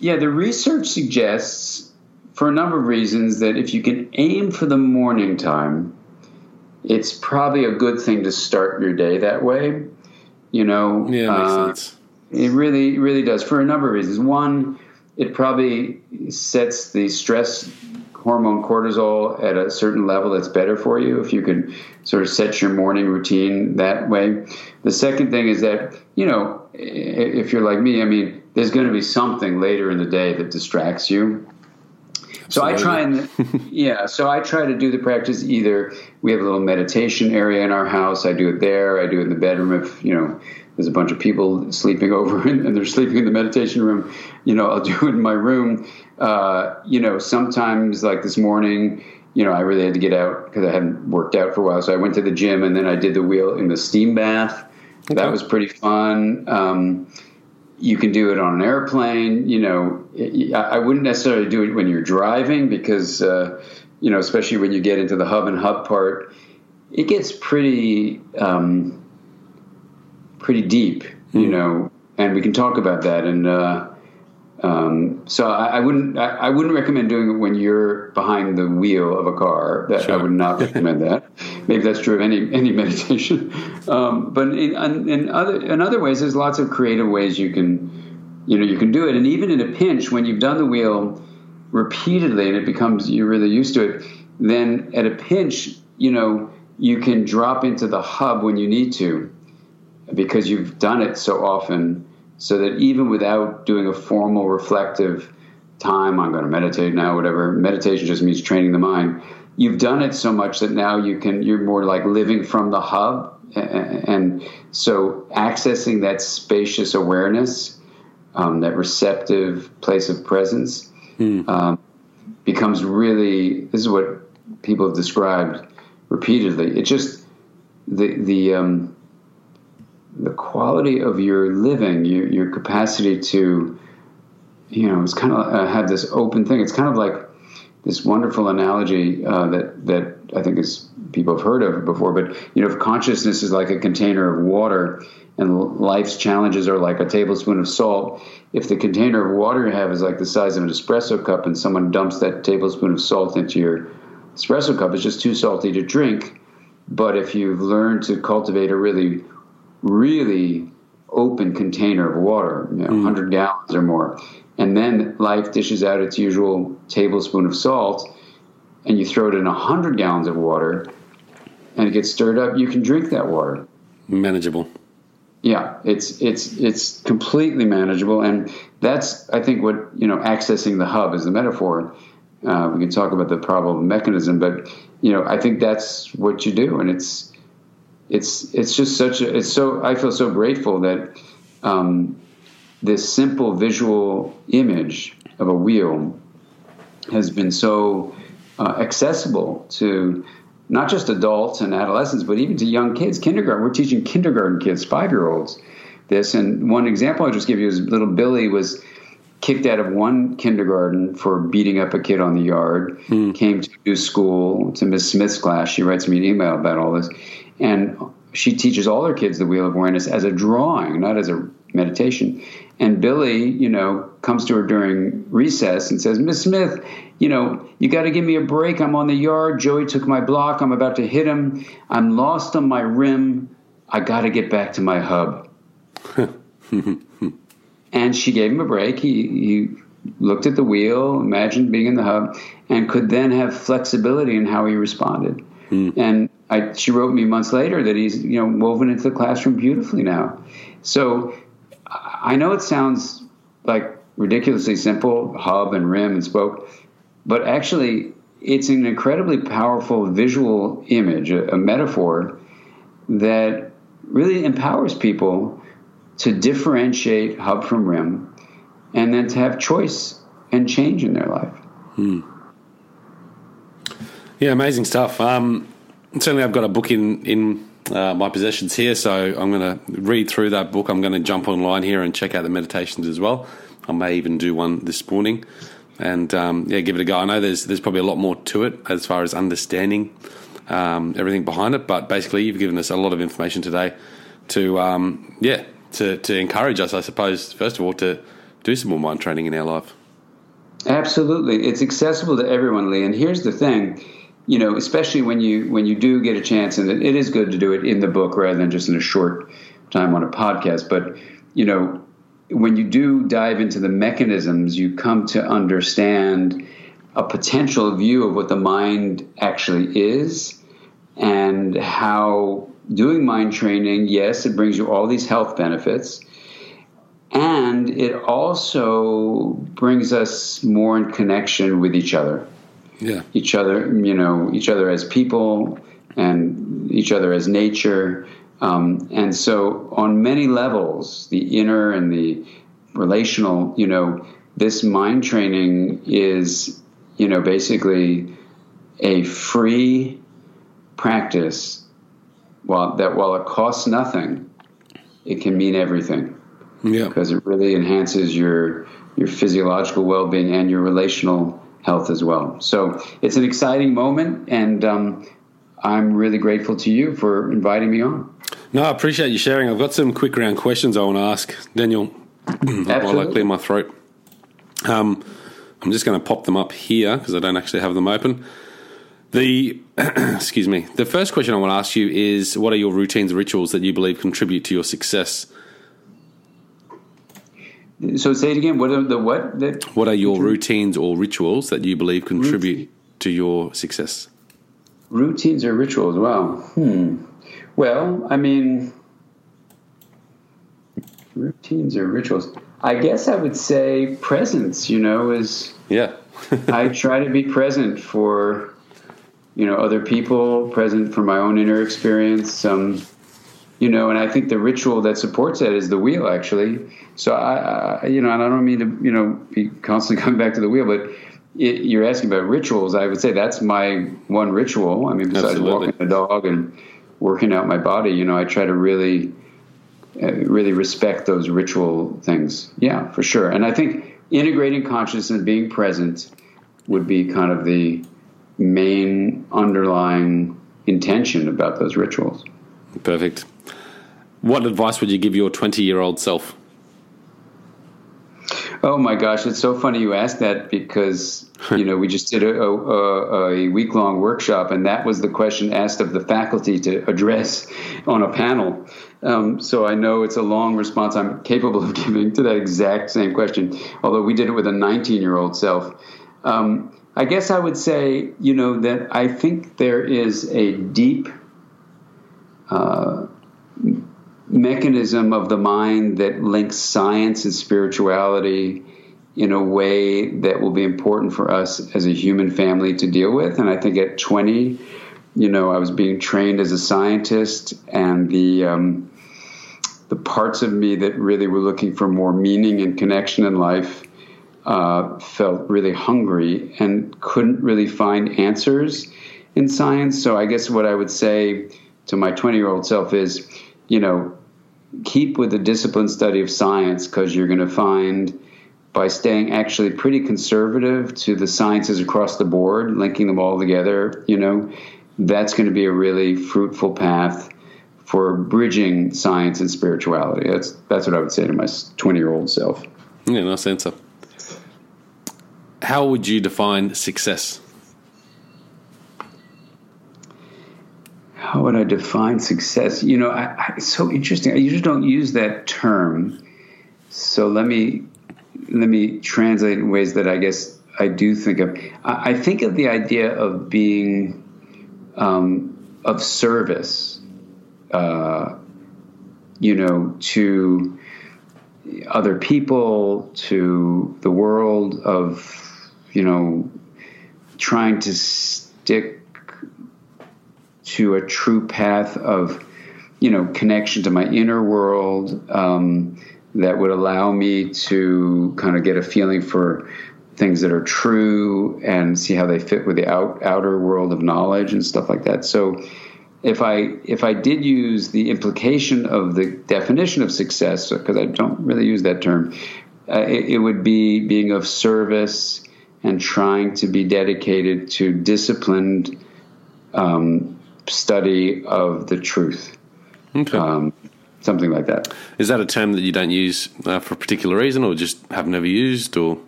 Yeah, the research suggests, for a number of reasons, that if you can aim for the morning time, it's probably a good thing to start your day that way. You know, yeah, makes uh, sense. It really, really does for a number of reasons. One, it probably sets the stress hormone cortisol at a certain level that's better for you if you could sort of set your morning routine that way. The second thing is that, you know, if you're like me, I mean, there's going to be something later in the day that distracts you. So I try and [LAUGHS] yeah, so I try to do the practice either we have a little meditation area in our house. I do it there. I do it in the bedroom if you know there's a bunch of people sleeping over [LAUGHS] and they're sleeping in the meditation room. You know, I'll do it in my room. Uh, you know, sometimes like this morning, you know, I really had to get out because I hadn't worked out for a while. So I went to the gym and then I did the wheel in the steam bath. Okay. That was pretty fun. Um, you can do it on an airplane. You know, I wouldn't necessarily do it when you're driving because, uh, you know, especially when you get into the hub and hub part, it gets pretty, um, pretty deep. Mm-hmm. You hmm. know, and we can talk about that. And uh, um, so I, I wouldn't, I, I, wouldn't recommend doing it when you're behind the wheel of a car. That sure. I would not [LAUGHS] recommend that. Maybe that's true of any any [LAUGHS] meditation. Um, but in, in other in other ways, there's lots of creative ways you can, you know, you can do it. And even in a pinch, when you've done the wheel repeatedly and it becomes you're really used to it, then at a pinch, you know, you can drop into the hub when you need to, because you've done it so often so that even without doing a formal reflective time, I'm going to meditate now, whatever, meditation just means training the mind. You've done it so much that now you can, you're more like living from the hub. And so accessing that spacious awareness, um, that receptive place of presence, hmm. um, becomes really, this is what people have described repeatedly. It just, the, the, um, the quality of your living, your, your capacity to, you know, it's kind of uh, had this open thing. It's kind of like this wonderful analogy uh, that that I think is people have heard of before. But you know, if consciousness is like a container of water, and life's challenges are like a tablespoon of salt, if the container of water you have is like the size of an espresso cup, and someone dumps that tablespoon of salt into your espresso cup, it's just too salty to drink. But if you've learned to cultivate a really really open container of water, you know, mm. 100 gallons or more. And then life dishes out its usual tablespoon of salt, and you throw it in 100 gallons of water, and it gets stirred up. You can drink that water. Manageable. Yeah, it's it's it's completely manageable, and that's I think what you know accessing the hub is the metaphor. Uh, we can talk about the problem mechanism, but you know I think that's what you do, and it's it's it's just such a it's so I feel so grateful that um, this simple visual image of a wheel has been so uh, accessible to not just adults and adolescents, but even to young kids. Kindergarten, we're teaching kindergarten kids, five year olds, this. And one example I'll just give you is little Billy was kicked out of one kindergarten for beating up a kid on the yard, mm. came to school to Miss Smith's class. She writes me an email about all this and she teaches all her kids the wheel of awareness as a drawing, not as a meditation. And Billy, you know, comes to her during recess and says, Miss Smith, you know, you got to give me a break. I'm on the yard. Joey took my block. I'm about to hit him. I'm lost on my rim. I got to get back to my hub. [LAUGHS] and she gave him a break. He, he looked at the wheel, imagined being in the hub, and could then have flexibility in how he responded. Mm. And I, she wrote me months later that he's you know woven into the classroom beautifully now. So I know it sounds like ridiculously simple, hub and rim and spoke, but actually it's an incredibly powerful visual image, a, a metaphor that really empowers people to differentiate hub from rim and then to have choice and change in their life. Hmm. Yeah, amazing stuff. Um, certainly, I've got a book in in uh, my possessions here, so I'm going to read through that book. I'm going to jump online here and check out the meditations as well. I may even do one this morning, and um, yeah, give it a go. I know there's there's probably a lot more to it as far as understanding um, everything behind it, but basically, you've given us a lot of information today to um, yeah to to encourage us, I suppose. First of all, to do some more mind training in our life. Absolutely, it's accessible to everyone, Lee. And here's the thing you know, especially when you when you do get a chance, and it is good to do it in the book rather than just in a short time on a podcast. But you know, when you do dive into the mechanisms, you come to understand a potential view of what the mind actually is, and how doing mind training, yes, it brings you all these health benefits, and it also brings us more in connection with each other. Yeah. Each other, you know, each other as people and each other as nature. Um, and so, on many levels, the inner and the relational, you know, this mind training is, you know, basically a free practice. While that while it costs nothing, it can mean everything Yeah. because it really enhances your your physiological well-being and your relational health as well. So it's an exciting moment, and um, I'm really grateful to you for inviting me on. No, I appreciate you sharing. I've got some quick round questions I want to ask Daniel while [CLEARS THROAT] I clear my throat. Um, I'm just going to pop them up here because I don't actually have them open. The [CLEARS THROAT] excuse me. The first question I want to ask you is: What are your routines, rituals that you believe contribute to your success? So say it again. What are the what? That, What are your routines or rituals that you believe contribute to your success? routines or rituals? Wow. Hmm. Well, I mean, routines or rituals. I guess I would say presence. You know, is Yeah, [LAUGHS] I try to be present for, you know, other people, present for my own inner experience. Um, you know, and I think the ritual that supports that is the wheel, actually. So I, I you know, and I don't mean to, you know, be constantly [LAUGHS] coming back to the wheel, but it, you're asking about rituals. I would say that's my one ritual. I mean, besides Absolutely. walking the dog and working out my body, you know, I try to really, uh, really respect those ritual things. Yeah, for sure. And I think integrating consciousness, and being present, would be kind of the main underlying intention about those rituals. perfect. What advice would you give your 20 year old self? Oh my gosh, it's so funny you asked that because [LAUGHS] you know we just did a, a, a week long workshop, and that was the question asked of the faculty to address [LAUGHS] on a panel. Um, so I know it's a long response I'm capable of [LAUGHS] giving to that exact same question. Although we did it with a 19 year old self, um, I guess I would say you know that I think there is a deep mechanism of the mind that links science and spirituality in a way that will be important for us as a human family to deal with. And I think at 20, you know, I was being trained as a scientist, and the um, the parts of me that really were looking for more meaning and connection in life uh, felt really hungry and couldn't really find answers in science. So I guess what I would say to my 20 year old self is, you know, keep with the disciplined study of science because you're going to find by staying actually pretty conservative to the sciences across the board, linking them all together, you know, that's going to be a really fruitful path for bridging science and spirituality. That's that's what I would say to my 20 year old self. Yeah, nice answer. How would you define success? How would I define success? You know, I, I, it's so interesting. I usually don't use that term. So let me let me translate in ways that I guess I do think of. I, I think of the idea of being um, of service, uh, you know, to other people, to the world, of you know, trying to stick to a true path of, you know, connection to my inner world um, that would allow me to kind of get a feeling for things that are true and see how they fit with the out, outer world of knowledge and stuff like that. So, if I if I did use the implication of the definition of success, because I don't really use that term, uh, it, it would be being of service and trying to be dedicated to disciplined um, study of the truth, Okay. um, something like that. Is that a term that you don't use uh, for a particular reason or just have never used or?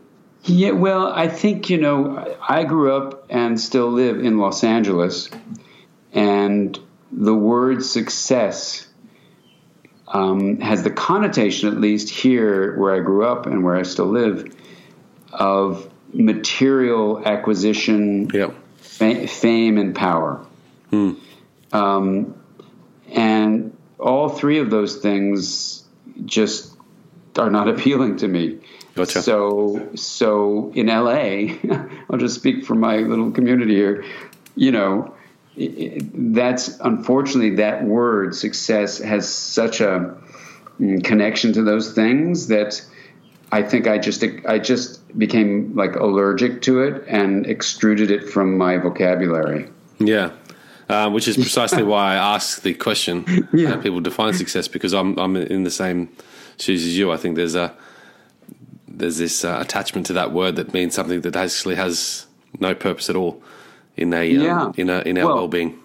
Yeah, well, I think, you know, I grew up and still live in Los Angeles, and the word success um, has the connotation, at least here where I grew up and where I still live, of material acquisition, Yeah. fa- fame, and power. Um, and all three of those things just are not [LAUGHS] appealing to me. Gotcha. So, so in LA, [LAUGHS] I'll just speak for my little community here. You know, that's unfortunately that word success has such a mm, connection to those things that I think I just I just became like allergic to it and extruded it from my vocabulary. Yeah. Uh, which is precisely why I ask the question [LAUGHS] Yeah. how people define success because I'm I'm in the same shoes as you. I think there's a there's this uh, attachment to that word that means something that actually has no purpose at all in a um, Yeah. in a in our Well- well-being.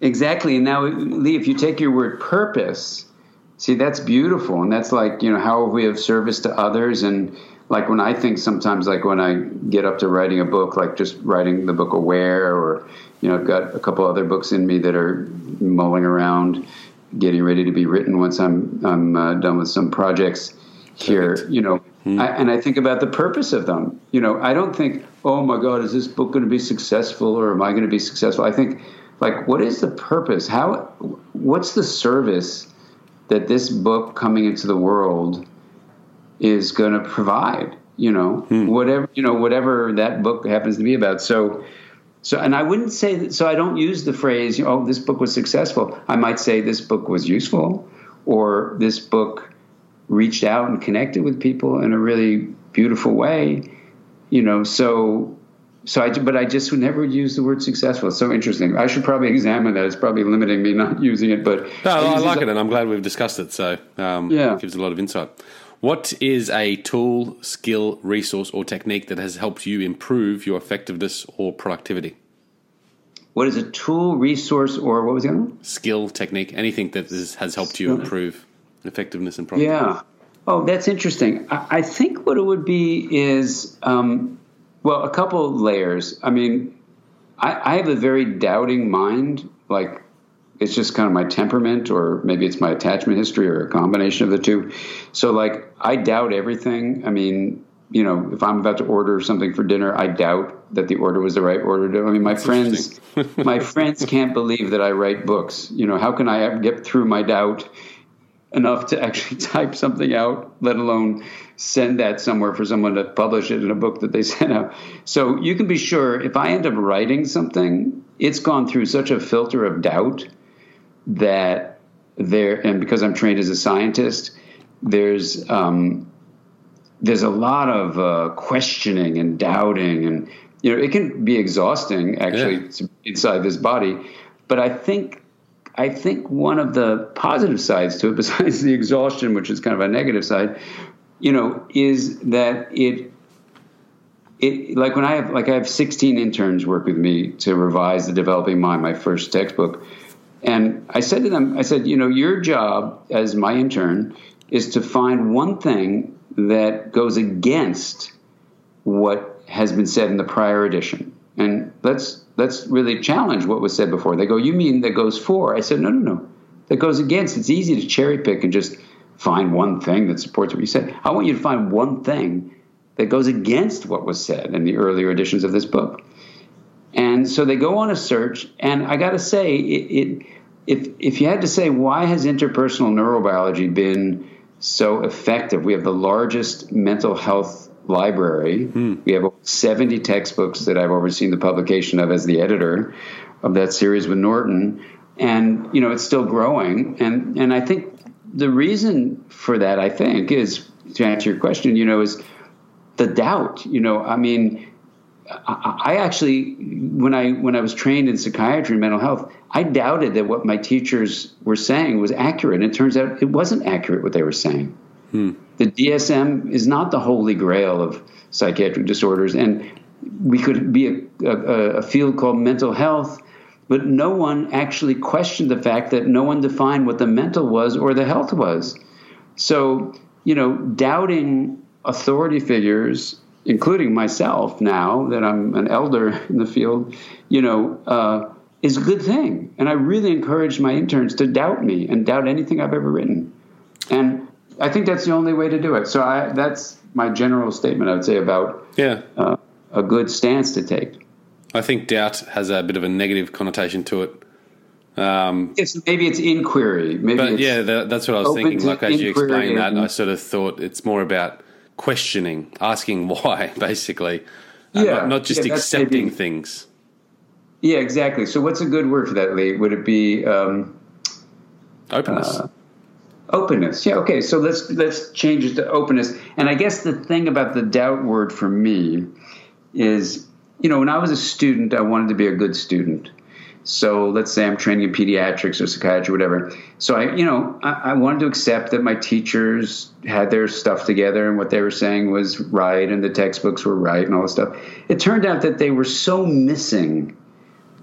Exactly. And now, Lee, if you take your word purpose, see, that's beautiful. And that's like, you know, how we have service to others. And like when I think sometimes, like when I get up to writing a book, like just writing the book Aware, or, you know, I've got a couple other books in me that are mulling around, getting ready to be written once I'm, I'm uh, done with some projects here, you know. I, and I think about the purpose of them. You know, I don't think, oh my God, is this book going to be successful or am I going to be successful? I think, like, what is the purpose? How, what's the service that this book coming into the world is going to provide? You know, whatever you know, whatever that book happens to be about. So, so, and I wouldn't say that. So, I don't use the phrase, "Oh, this book was successful." I might say this book was useful, or this book reached out and connected with people in a really beautiful way. You know, so, so I, but I just would never use the word successful. It's so interesting. I should probably examine that. It's probably limiting me not [LAUGHS] using it, but No, I like it, and I'm glad we've discussed it. So, um, Yeah. it gives a lot of insight. What is a tool, skill, resource, or technique that has helped you improve your effectiveness or productivity? What is a tool, resource, or what was the other one? Skill, technique, anything that has helped you improve effectiveness and productivity. Yeah. Oh, that's interesting. I, I think what it would be is, um, well, a couple of layers. I mean, I, I have a very doubting mind. Like, it's just kind of my temperament, or maybe it's my attachment history, or a combination of the two. So, like, I doubt everything. I mean, you know, if I'm about to order something for dinner, I doubt that the order was the right order. To, I mean, my friends, my friends [LAUGHS] can't believe that I write books. You know, how can I get through my doubt? enough to actually [LAUGHS] type something out, let alone send that somewhere for someone to publish it in a book that they [LAUGHS] sent out. So you can be sure if I end up writing something, it's gone through such a filter of doubt that there, and because I'm trained as a scientist, there's um, there's a lot of uh, questioning and doubting, and you know it can be exhausting actually Yeah. inside this body. But I think I think one of the positive sides to it, [LAUGHS] besides the exhaustion, which is kind of a negative side, you know, is that it it like when I have like I have 16 interns work with me to revise the Developing Mind, my first textbook, and I said to them, I said, you know, your job as my intern is to find one thing that goes against what has been said in the prior edition, and let's let's really challenge what was said before. They go, you mean that goes for? I said, no, no, no, that goes against. It's easy to cherry pick and just find one thing that supports what you said. I want you to find one thing that goes against what was said in the earlier editions of this book. And so they go on a search, and I got to say, it, it, if if you had to say why has interpersonal neurobiology been so effective, we have the largest mental health library. Hmm. We have 70 textbooks that I've overseen the publication of as the editor of that series with Norton, and you know it's still growing. And and I think the reason for that, I think, is to answer your question, you know, is the doubt. You know, I mean, I, I actually, when I when I was trained in psychiatry and mental health, I doubted that what my teachers were saying was accurate. And it turns out it wasn't accurate what they were saying. The DSM is not the holy grail of psychiatric disorders, and we could be a, a, a field called mental health. But no one actually questioned the fact that no one defined what the mental was or the health was. So, you know, doubting authority figures, including myself now that I'm an elder in the field, you know, uh, is a good thing. And I really encourage my interns to doubt me and doubt anything I've ever written. And I think that's the only way to do it. So I, that's my general statement, I would say, about Yeah. uh, a good stance to take. I think doubt has a bit of a negative connotation to it Um, it's maybe it's inquiry. Maybe but it's yeah, that, that's what I was thinking. Like as you explained that, I sort of thought it's more about questioning, asking [LAUGHS] why, basically. And Yeah, not, not just yeah, accepting maybe- things. Yeah, exactly. So what's a good word for that, Lee? Would it be um, Openness. Uh, openness? Yeah. Okay. So let's let's change it to openness. And I guess the thing about the doubt word for me is, you know, when I was a student, I wanted to be a good student. So let's say I'm training in pediatrics or psychiatry, whatever. So I, you know, I, I wanted to accept that my teachers had their stuff together and what they were saying was right and the textbooks were right and all this stuff. It turned out that they were so missing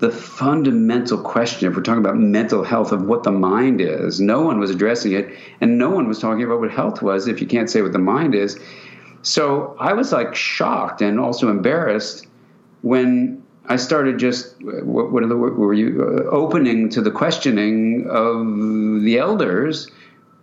the fundamental question, if we're talking about mental health of what the mind is, no one was addressing it, and no one was talking about what health was if you can't say what the mind is. So I was like shocked and also embarrassed when I started just what, what the were you uh, opening to the questioning of the elders.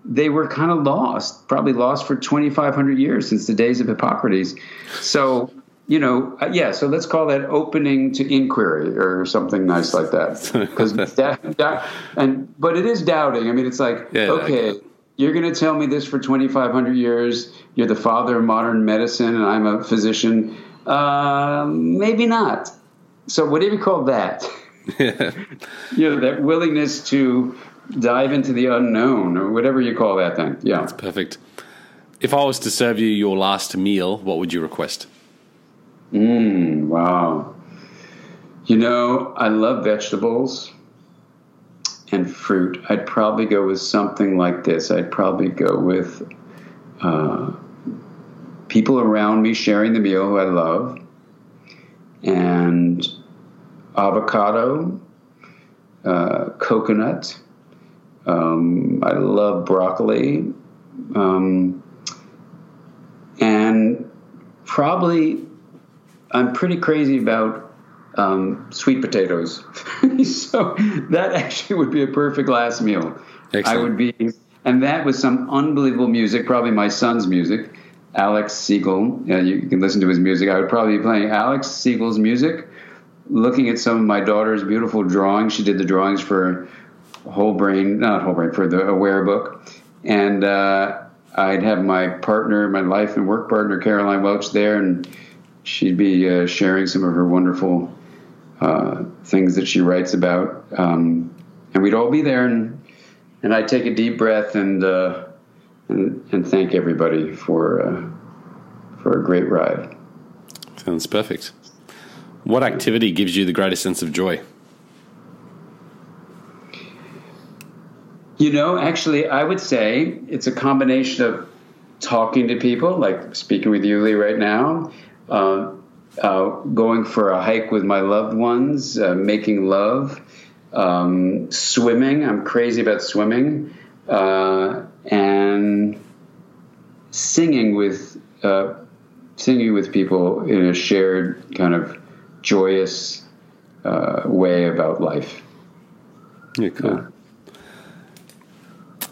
They were kind of lost, probably lost for 2,500 years since the days of Hippocrates. So you know, uh, yeah. So let's call that opening to inquiry or something nice like that. [LAUGHS] Because that, that, and but it is doubting. I mean, it's like Yeah, okay, you're going to tell me this for 2,500 years. You're the father of modern medicine, and I'm a physician. Uh, maybe not. So whatever you call that, [LAUGHS] you know, that willingness to dive into the unknown or whatever you call that thing. Yeah. That's perfect. If I was to serve you your last meal, what would you request? Mm, wow. You know, I love vegetables and fruit. I'd probably go with something like this. I'd probably go with uh, people around me sharing the meal who I love, and avocado, uh, coconut. Um, I love broccoli. Um, and probably I'm pretty crazy about um, sweet potatoes. [LAUGHS] so that actually would be a perfect last meal. I would be, and that was some unbelievable music, probably my son's music, Alex Siegel. Yeah, you can listen to his music. I would probably be playing Alex Siegel's music, looking at some of my daughter's beautiful drawings. She did the drawings for Whole Brain, not Whole Brain, for the Aware book. And uh, I'd have my partner, my life and work partner, Caroline Welch, there, and she'd be uh, sharing some of her wonderful uh, things that she writes about. Um, and we'd all be there, and and I'd take a deep breath and uh, and, and thank everybody for uh, for a great ride. Sounds perfect. What activity gives you the greatest sense of joy? You know, actually, I would say it's a combination of talking to people, like speaking with you, Lee, right now, uh, uh, going for a hike with my loved ones, uh, making love, um, swimming. I'm crazy about swimming, uh, and singing with uh, singing with people in a shared kind of joyous uh, way about life. Yeah, cool.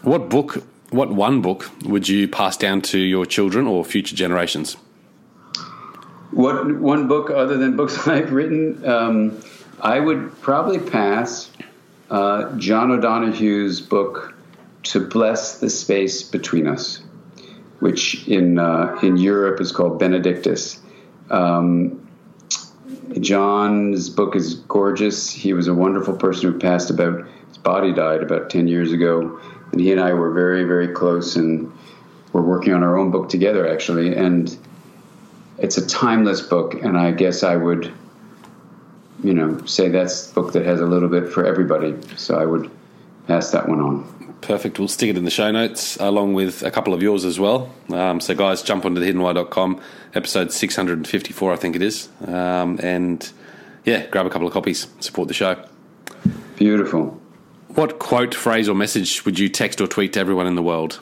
What book, what one book would you pass down to your children or future generations? What one book other than books [LAUGHS] I've written? Um, I would probably pass uh, John O'Donohue's book "To Bless the Space Between Us," which in uh, in Europe is called Benedictus. Um, John's book is gorgeous. He was a wonderful person who passed about his body died about ten years ago, and he and I were very very close, and we're working on our own book together actually, and it's a timeless book, and I guess I would, you know, say that's the book that has a little bit for everybody. So I would pass that one on. Perfect. We'll stick it in the show notes along with a couple of yours as well. Um, so, guys, jump onto thehiddenwhy.com, episode 654, I think it is. Um, and yeah, grab a couple of copies, support the show. Beautiful. What quote, phrase, or message would you text or tweet to everyone in the world?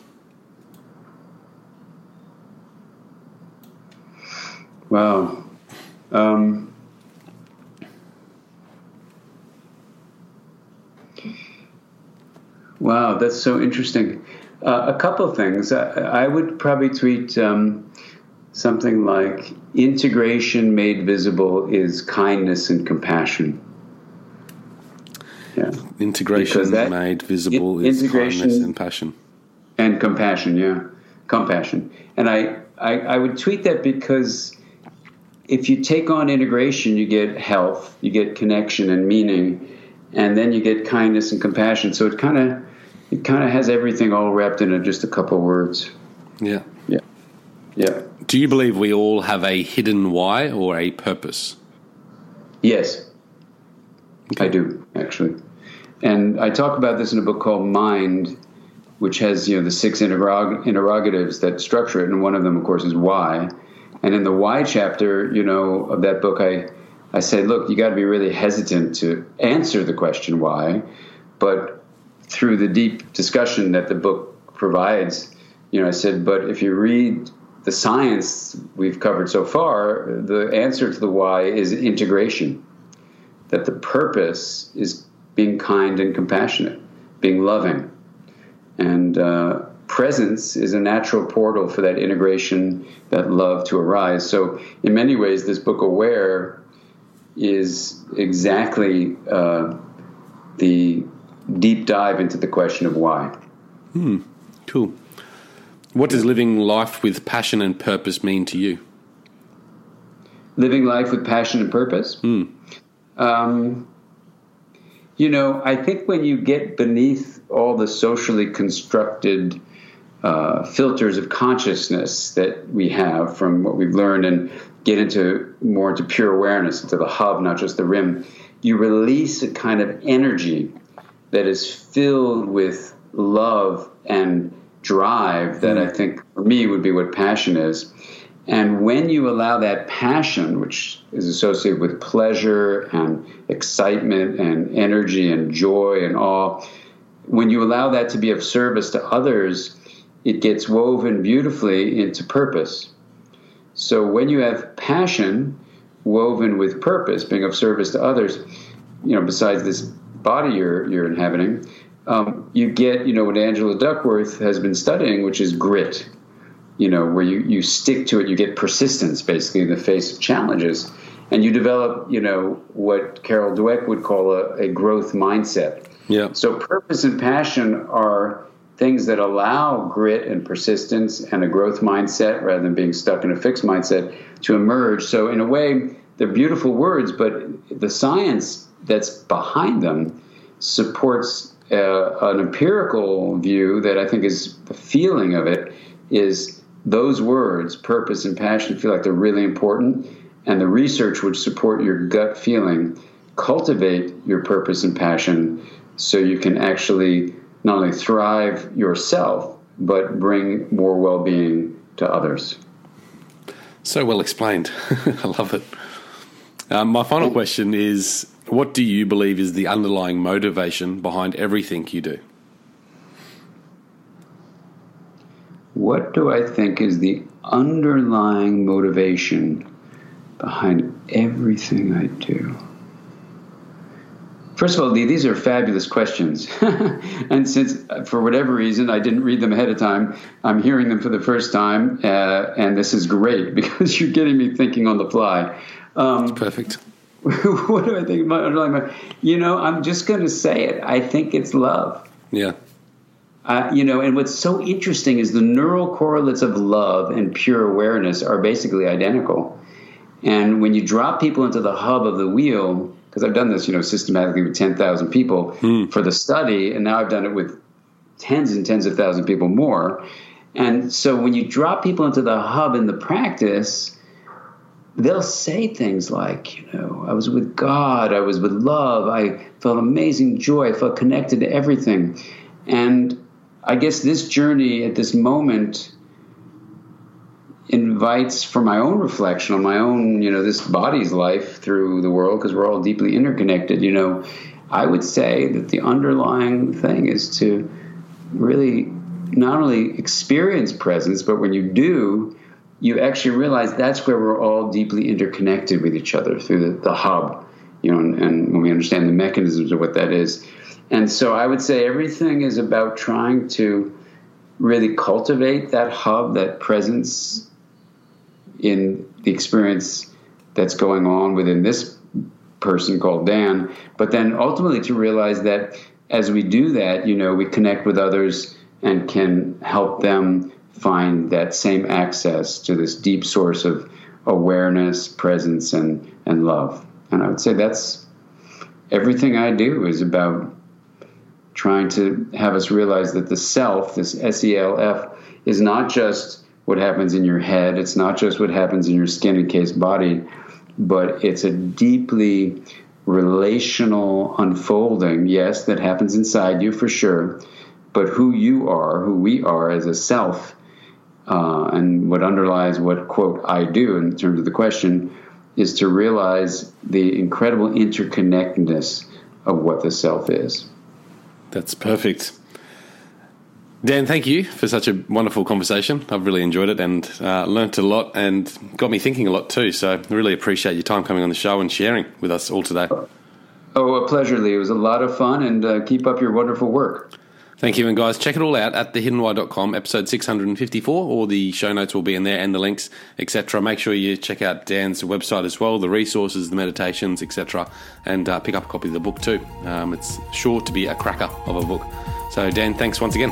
Wow. Um, wow, that's so interesting. Uh, a couple things. I, I would probably tweet um, something like integration made visible is kindness and compassion. Yeah. Integration made visible in, is kindness and passion. And compassion, yeah. Compassion. And I, I, I would tweet that because if you take on integration, you get health, you get connection and meaning, and then you get kindness and compassion. So it kind of it kind of has everything all wrapped in just a couple words. Yeah. Yeah. Yeah. Do you believe we all have a hidden why or a purpose? Yes. Okay. I do, actually. And I talk about this in a book called Mind, which has, you know, the six interrog- interrogatives that structure it, and one of them of course is why. And in the why chapter, you know, of that book I I say, look, you got to be really hesitant to answer the question why, but through the deep discussion that the book provides, you know, I said, but if you read the science we've covered so far, the answer to the why is integration. That the purpose is being kind and compassionate, being loving. And uh, presence is a natural portal for that integration, that love to arise. So, in many ways, this book, Aware, is exactly uh, the deep dive into the question of why. Hmm, cool. What does living life with passion and purpose mean to you? Living life with passion and purpose? Hmm. Um, you know, I think when you get beneath all the socially constructed uh, filters of consciousness that we have from what we've learned and get into more into pure awareness, into the hub, not just the rim, you release a kind of energy that is filled with love and drive that I think for me would be what passion is. And when you allow that passion, which is associated with pleasure and excitement and energy and joy and awe, when you allow that to be of service to others, it gets woven beautifully into purpose. So when you have passion woven with purpose, being of service to others, you know, besides this body you're you're inhabiting, um, you get, you know, what Angela Duckworth has been studying, which is grit, you know, where you, you stick to it, you get persistence basically in the face of challenges. And you develop, you know, what Carol Dweck would call a, a growth mindset. Yeah. So purpose and passion are things that allow grit and persistence and a growth mindset rather than being stuck in a fixed mindset to emerge. So in a way, they're beautiful words, but the science that's behind them supports uh, an empirical view that I think is the feeling of it is those words, purpose and passion, feel like they're really important, and the research would support your gut feeling. Cultivate your purpose and passion so you can actually not only thrive yourself, but bring more well being to others. So well explained. [LAUGHS] I love it. Um, my final question is what do you believe is the underlying motivation behind everything you do? What do I think is the underlying motivation behind everything I do? First of all, these are fabulous questions. [LAUGHS] and since, for whatever reason, I didn't read them ahead of time, I'm hearing them for the first time. Uh, and this is great [LAUGHS] because you're getting me thinking on the fly. Um, perfect. [LAUGHS] what do I think about underlying? You know, I'm just going to say it. I think it's love. Yeah. Uh, you know, and what's so interesting is the neural correlates of love and pure awareness are basically identical. And when you drop people into the hub of the wheel, because I've done this, you know, systematically with 10,000 people mm. for the study, and now I've done it with tens and tens of thousand people more. And so when you drop people into the hub in the practice, they'll say things like, you know, I was with God, I was with love, I felt amazing joy, I felt connected to everything. And I guess this journey at this moment invites for my own reflection on my own, you know, this body's life through the world, because we're all deeply interconnected, you know, I would say that the underlying thing is to really not only experience presence, but when you do, you actually realize that's where we're all deeply interconnected with each other through the, the hub, you know, and, and, when we understand the mechanisms of what that is. And so I would say everything is about trying to really cultivate that hub, that presence in the experience that's going on within this person called Dan, but then ultimately to realize that as we do that, you know, we connect with others and can help them find that same access to this deep source of awareness, presence, and, and love. And I would say that's everything I do is about trying to have us realize that the self, this S E L F, is not just what happens in your head, it's not just what happens in your skin encased body, but it's a deeply relational unfolding, yes, that happens inside you for sure, but who you are, who we are as a self, uh, and what underlies what, quote, I do in terms of the question is to realize the incredible interconnectedness of what the self is. That's perfect. Dan, thank you for such a wonderful conversation. I've really enjoyed it and uh, learnt a lot and got me thinking a lot too. So I really appreciate your time coming on the show and sharing with us all today. Oh, a pleasure, Lee. It was a lot of fun and uh, keep up your wonderful work. Thank you. And guys, check it all out at thehiddenwhy.com, episode 654. All the show notes will be in there and the links, etc. Make sure you check out Dan's website as well, the resources, the meditations, etc. And uh, pick up a copy of the book too. Um, it's sure to be a cracker of a book. So, Dan, thanks once again.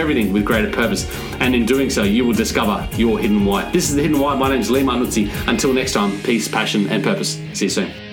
everything with greater purpose. And in doing so, you will discover your hidden why. This is The Hidden Why. My name is Lee Marnuzzi. Until next time, peace, passion, and purpose. See you soon.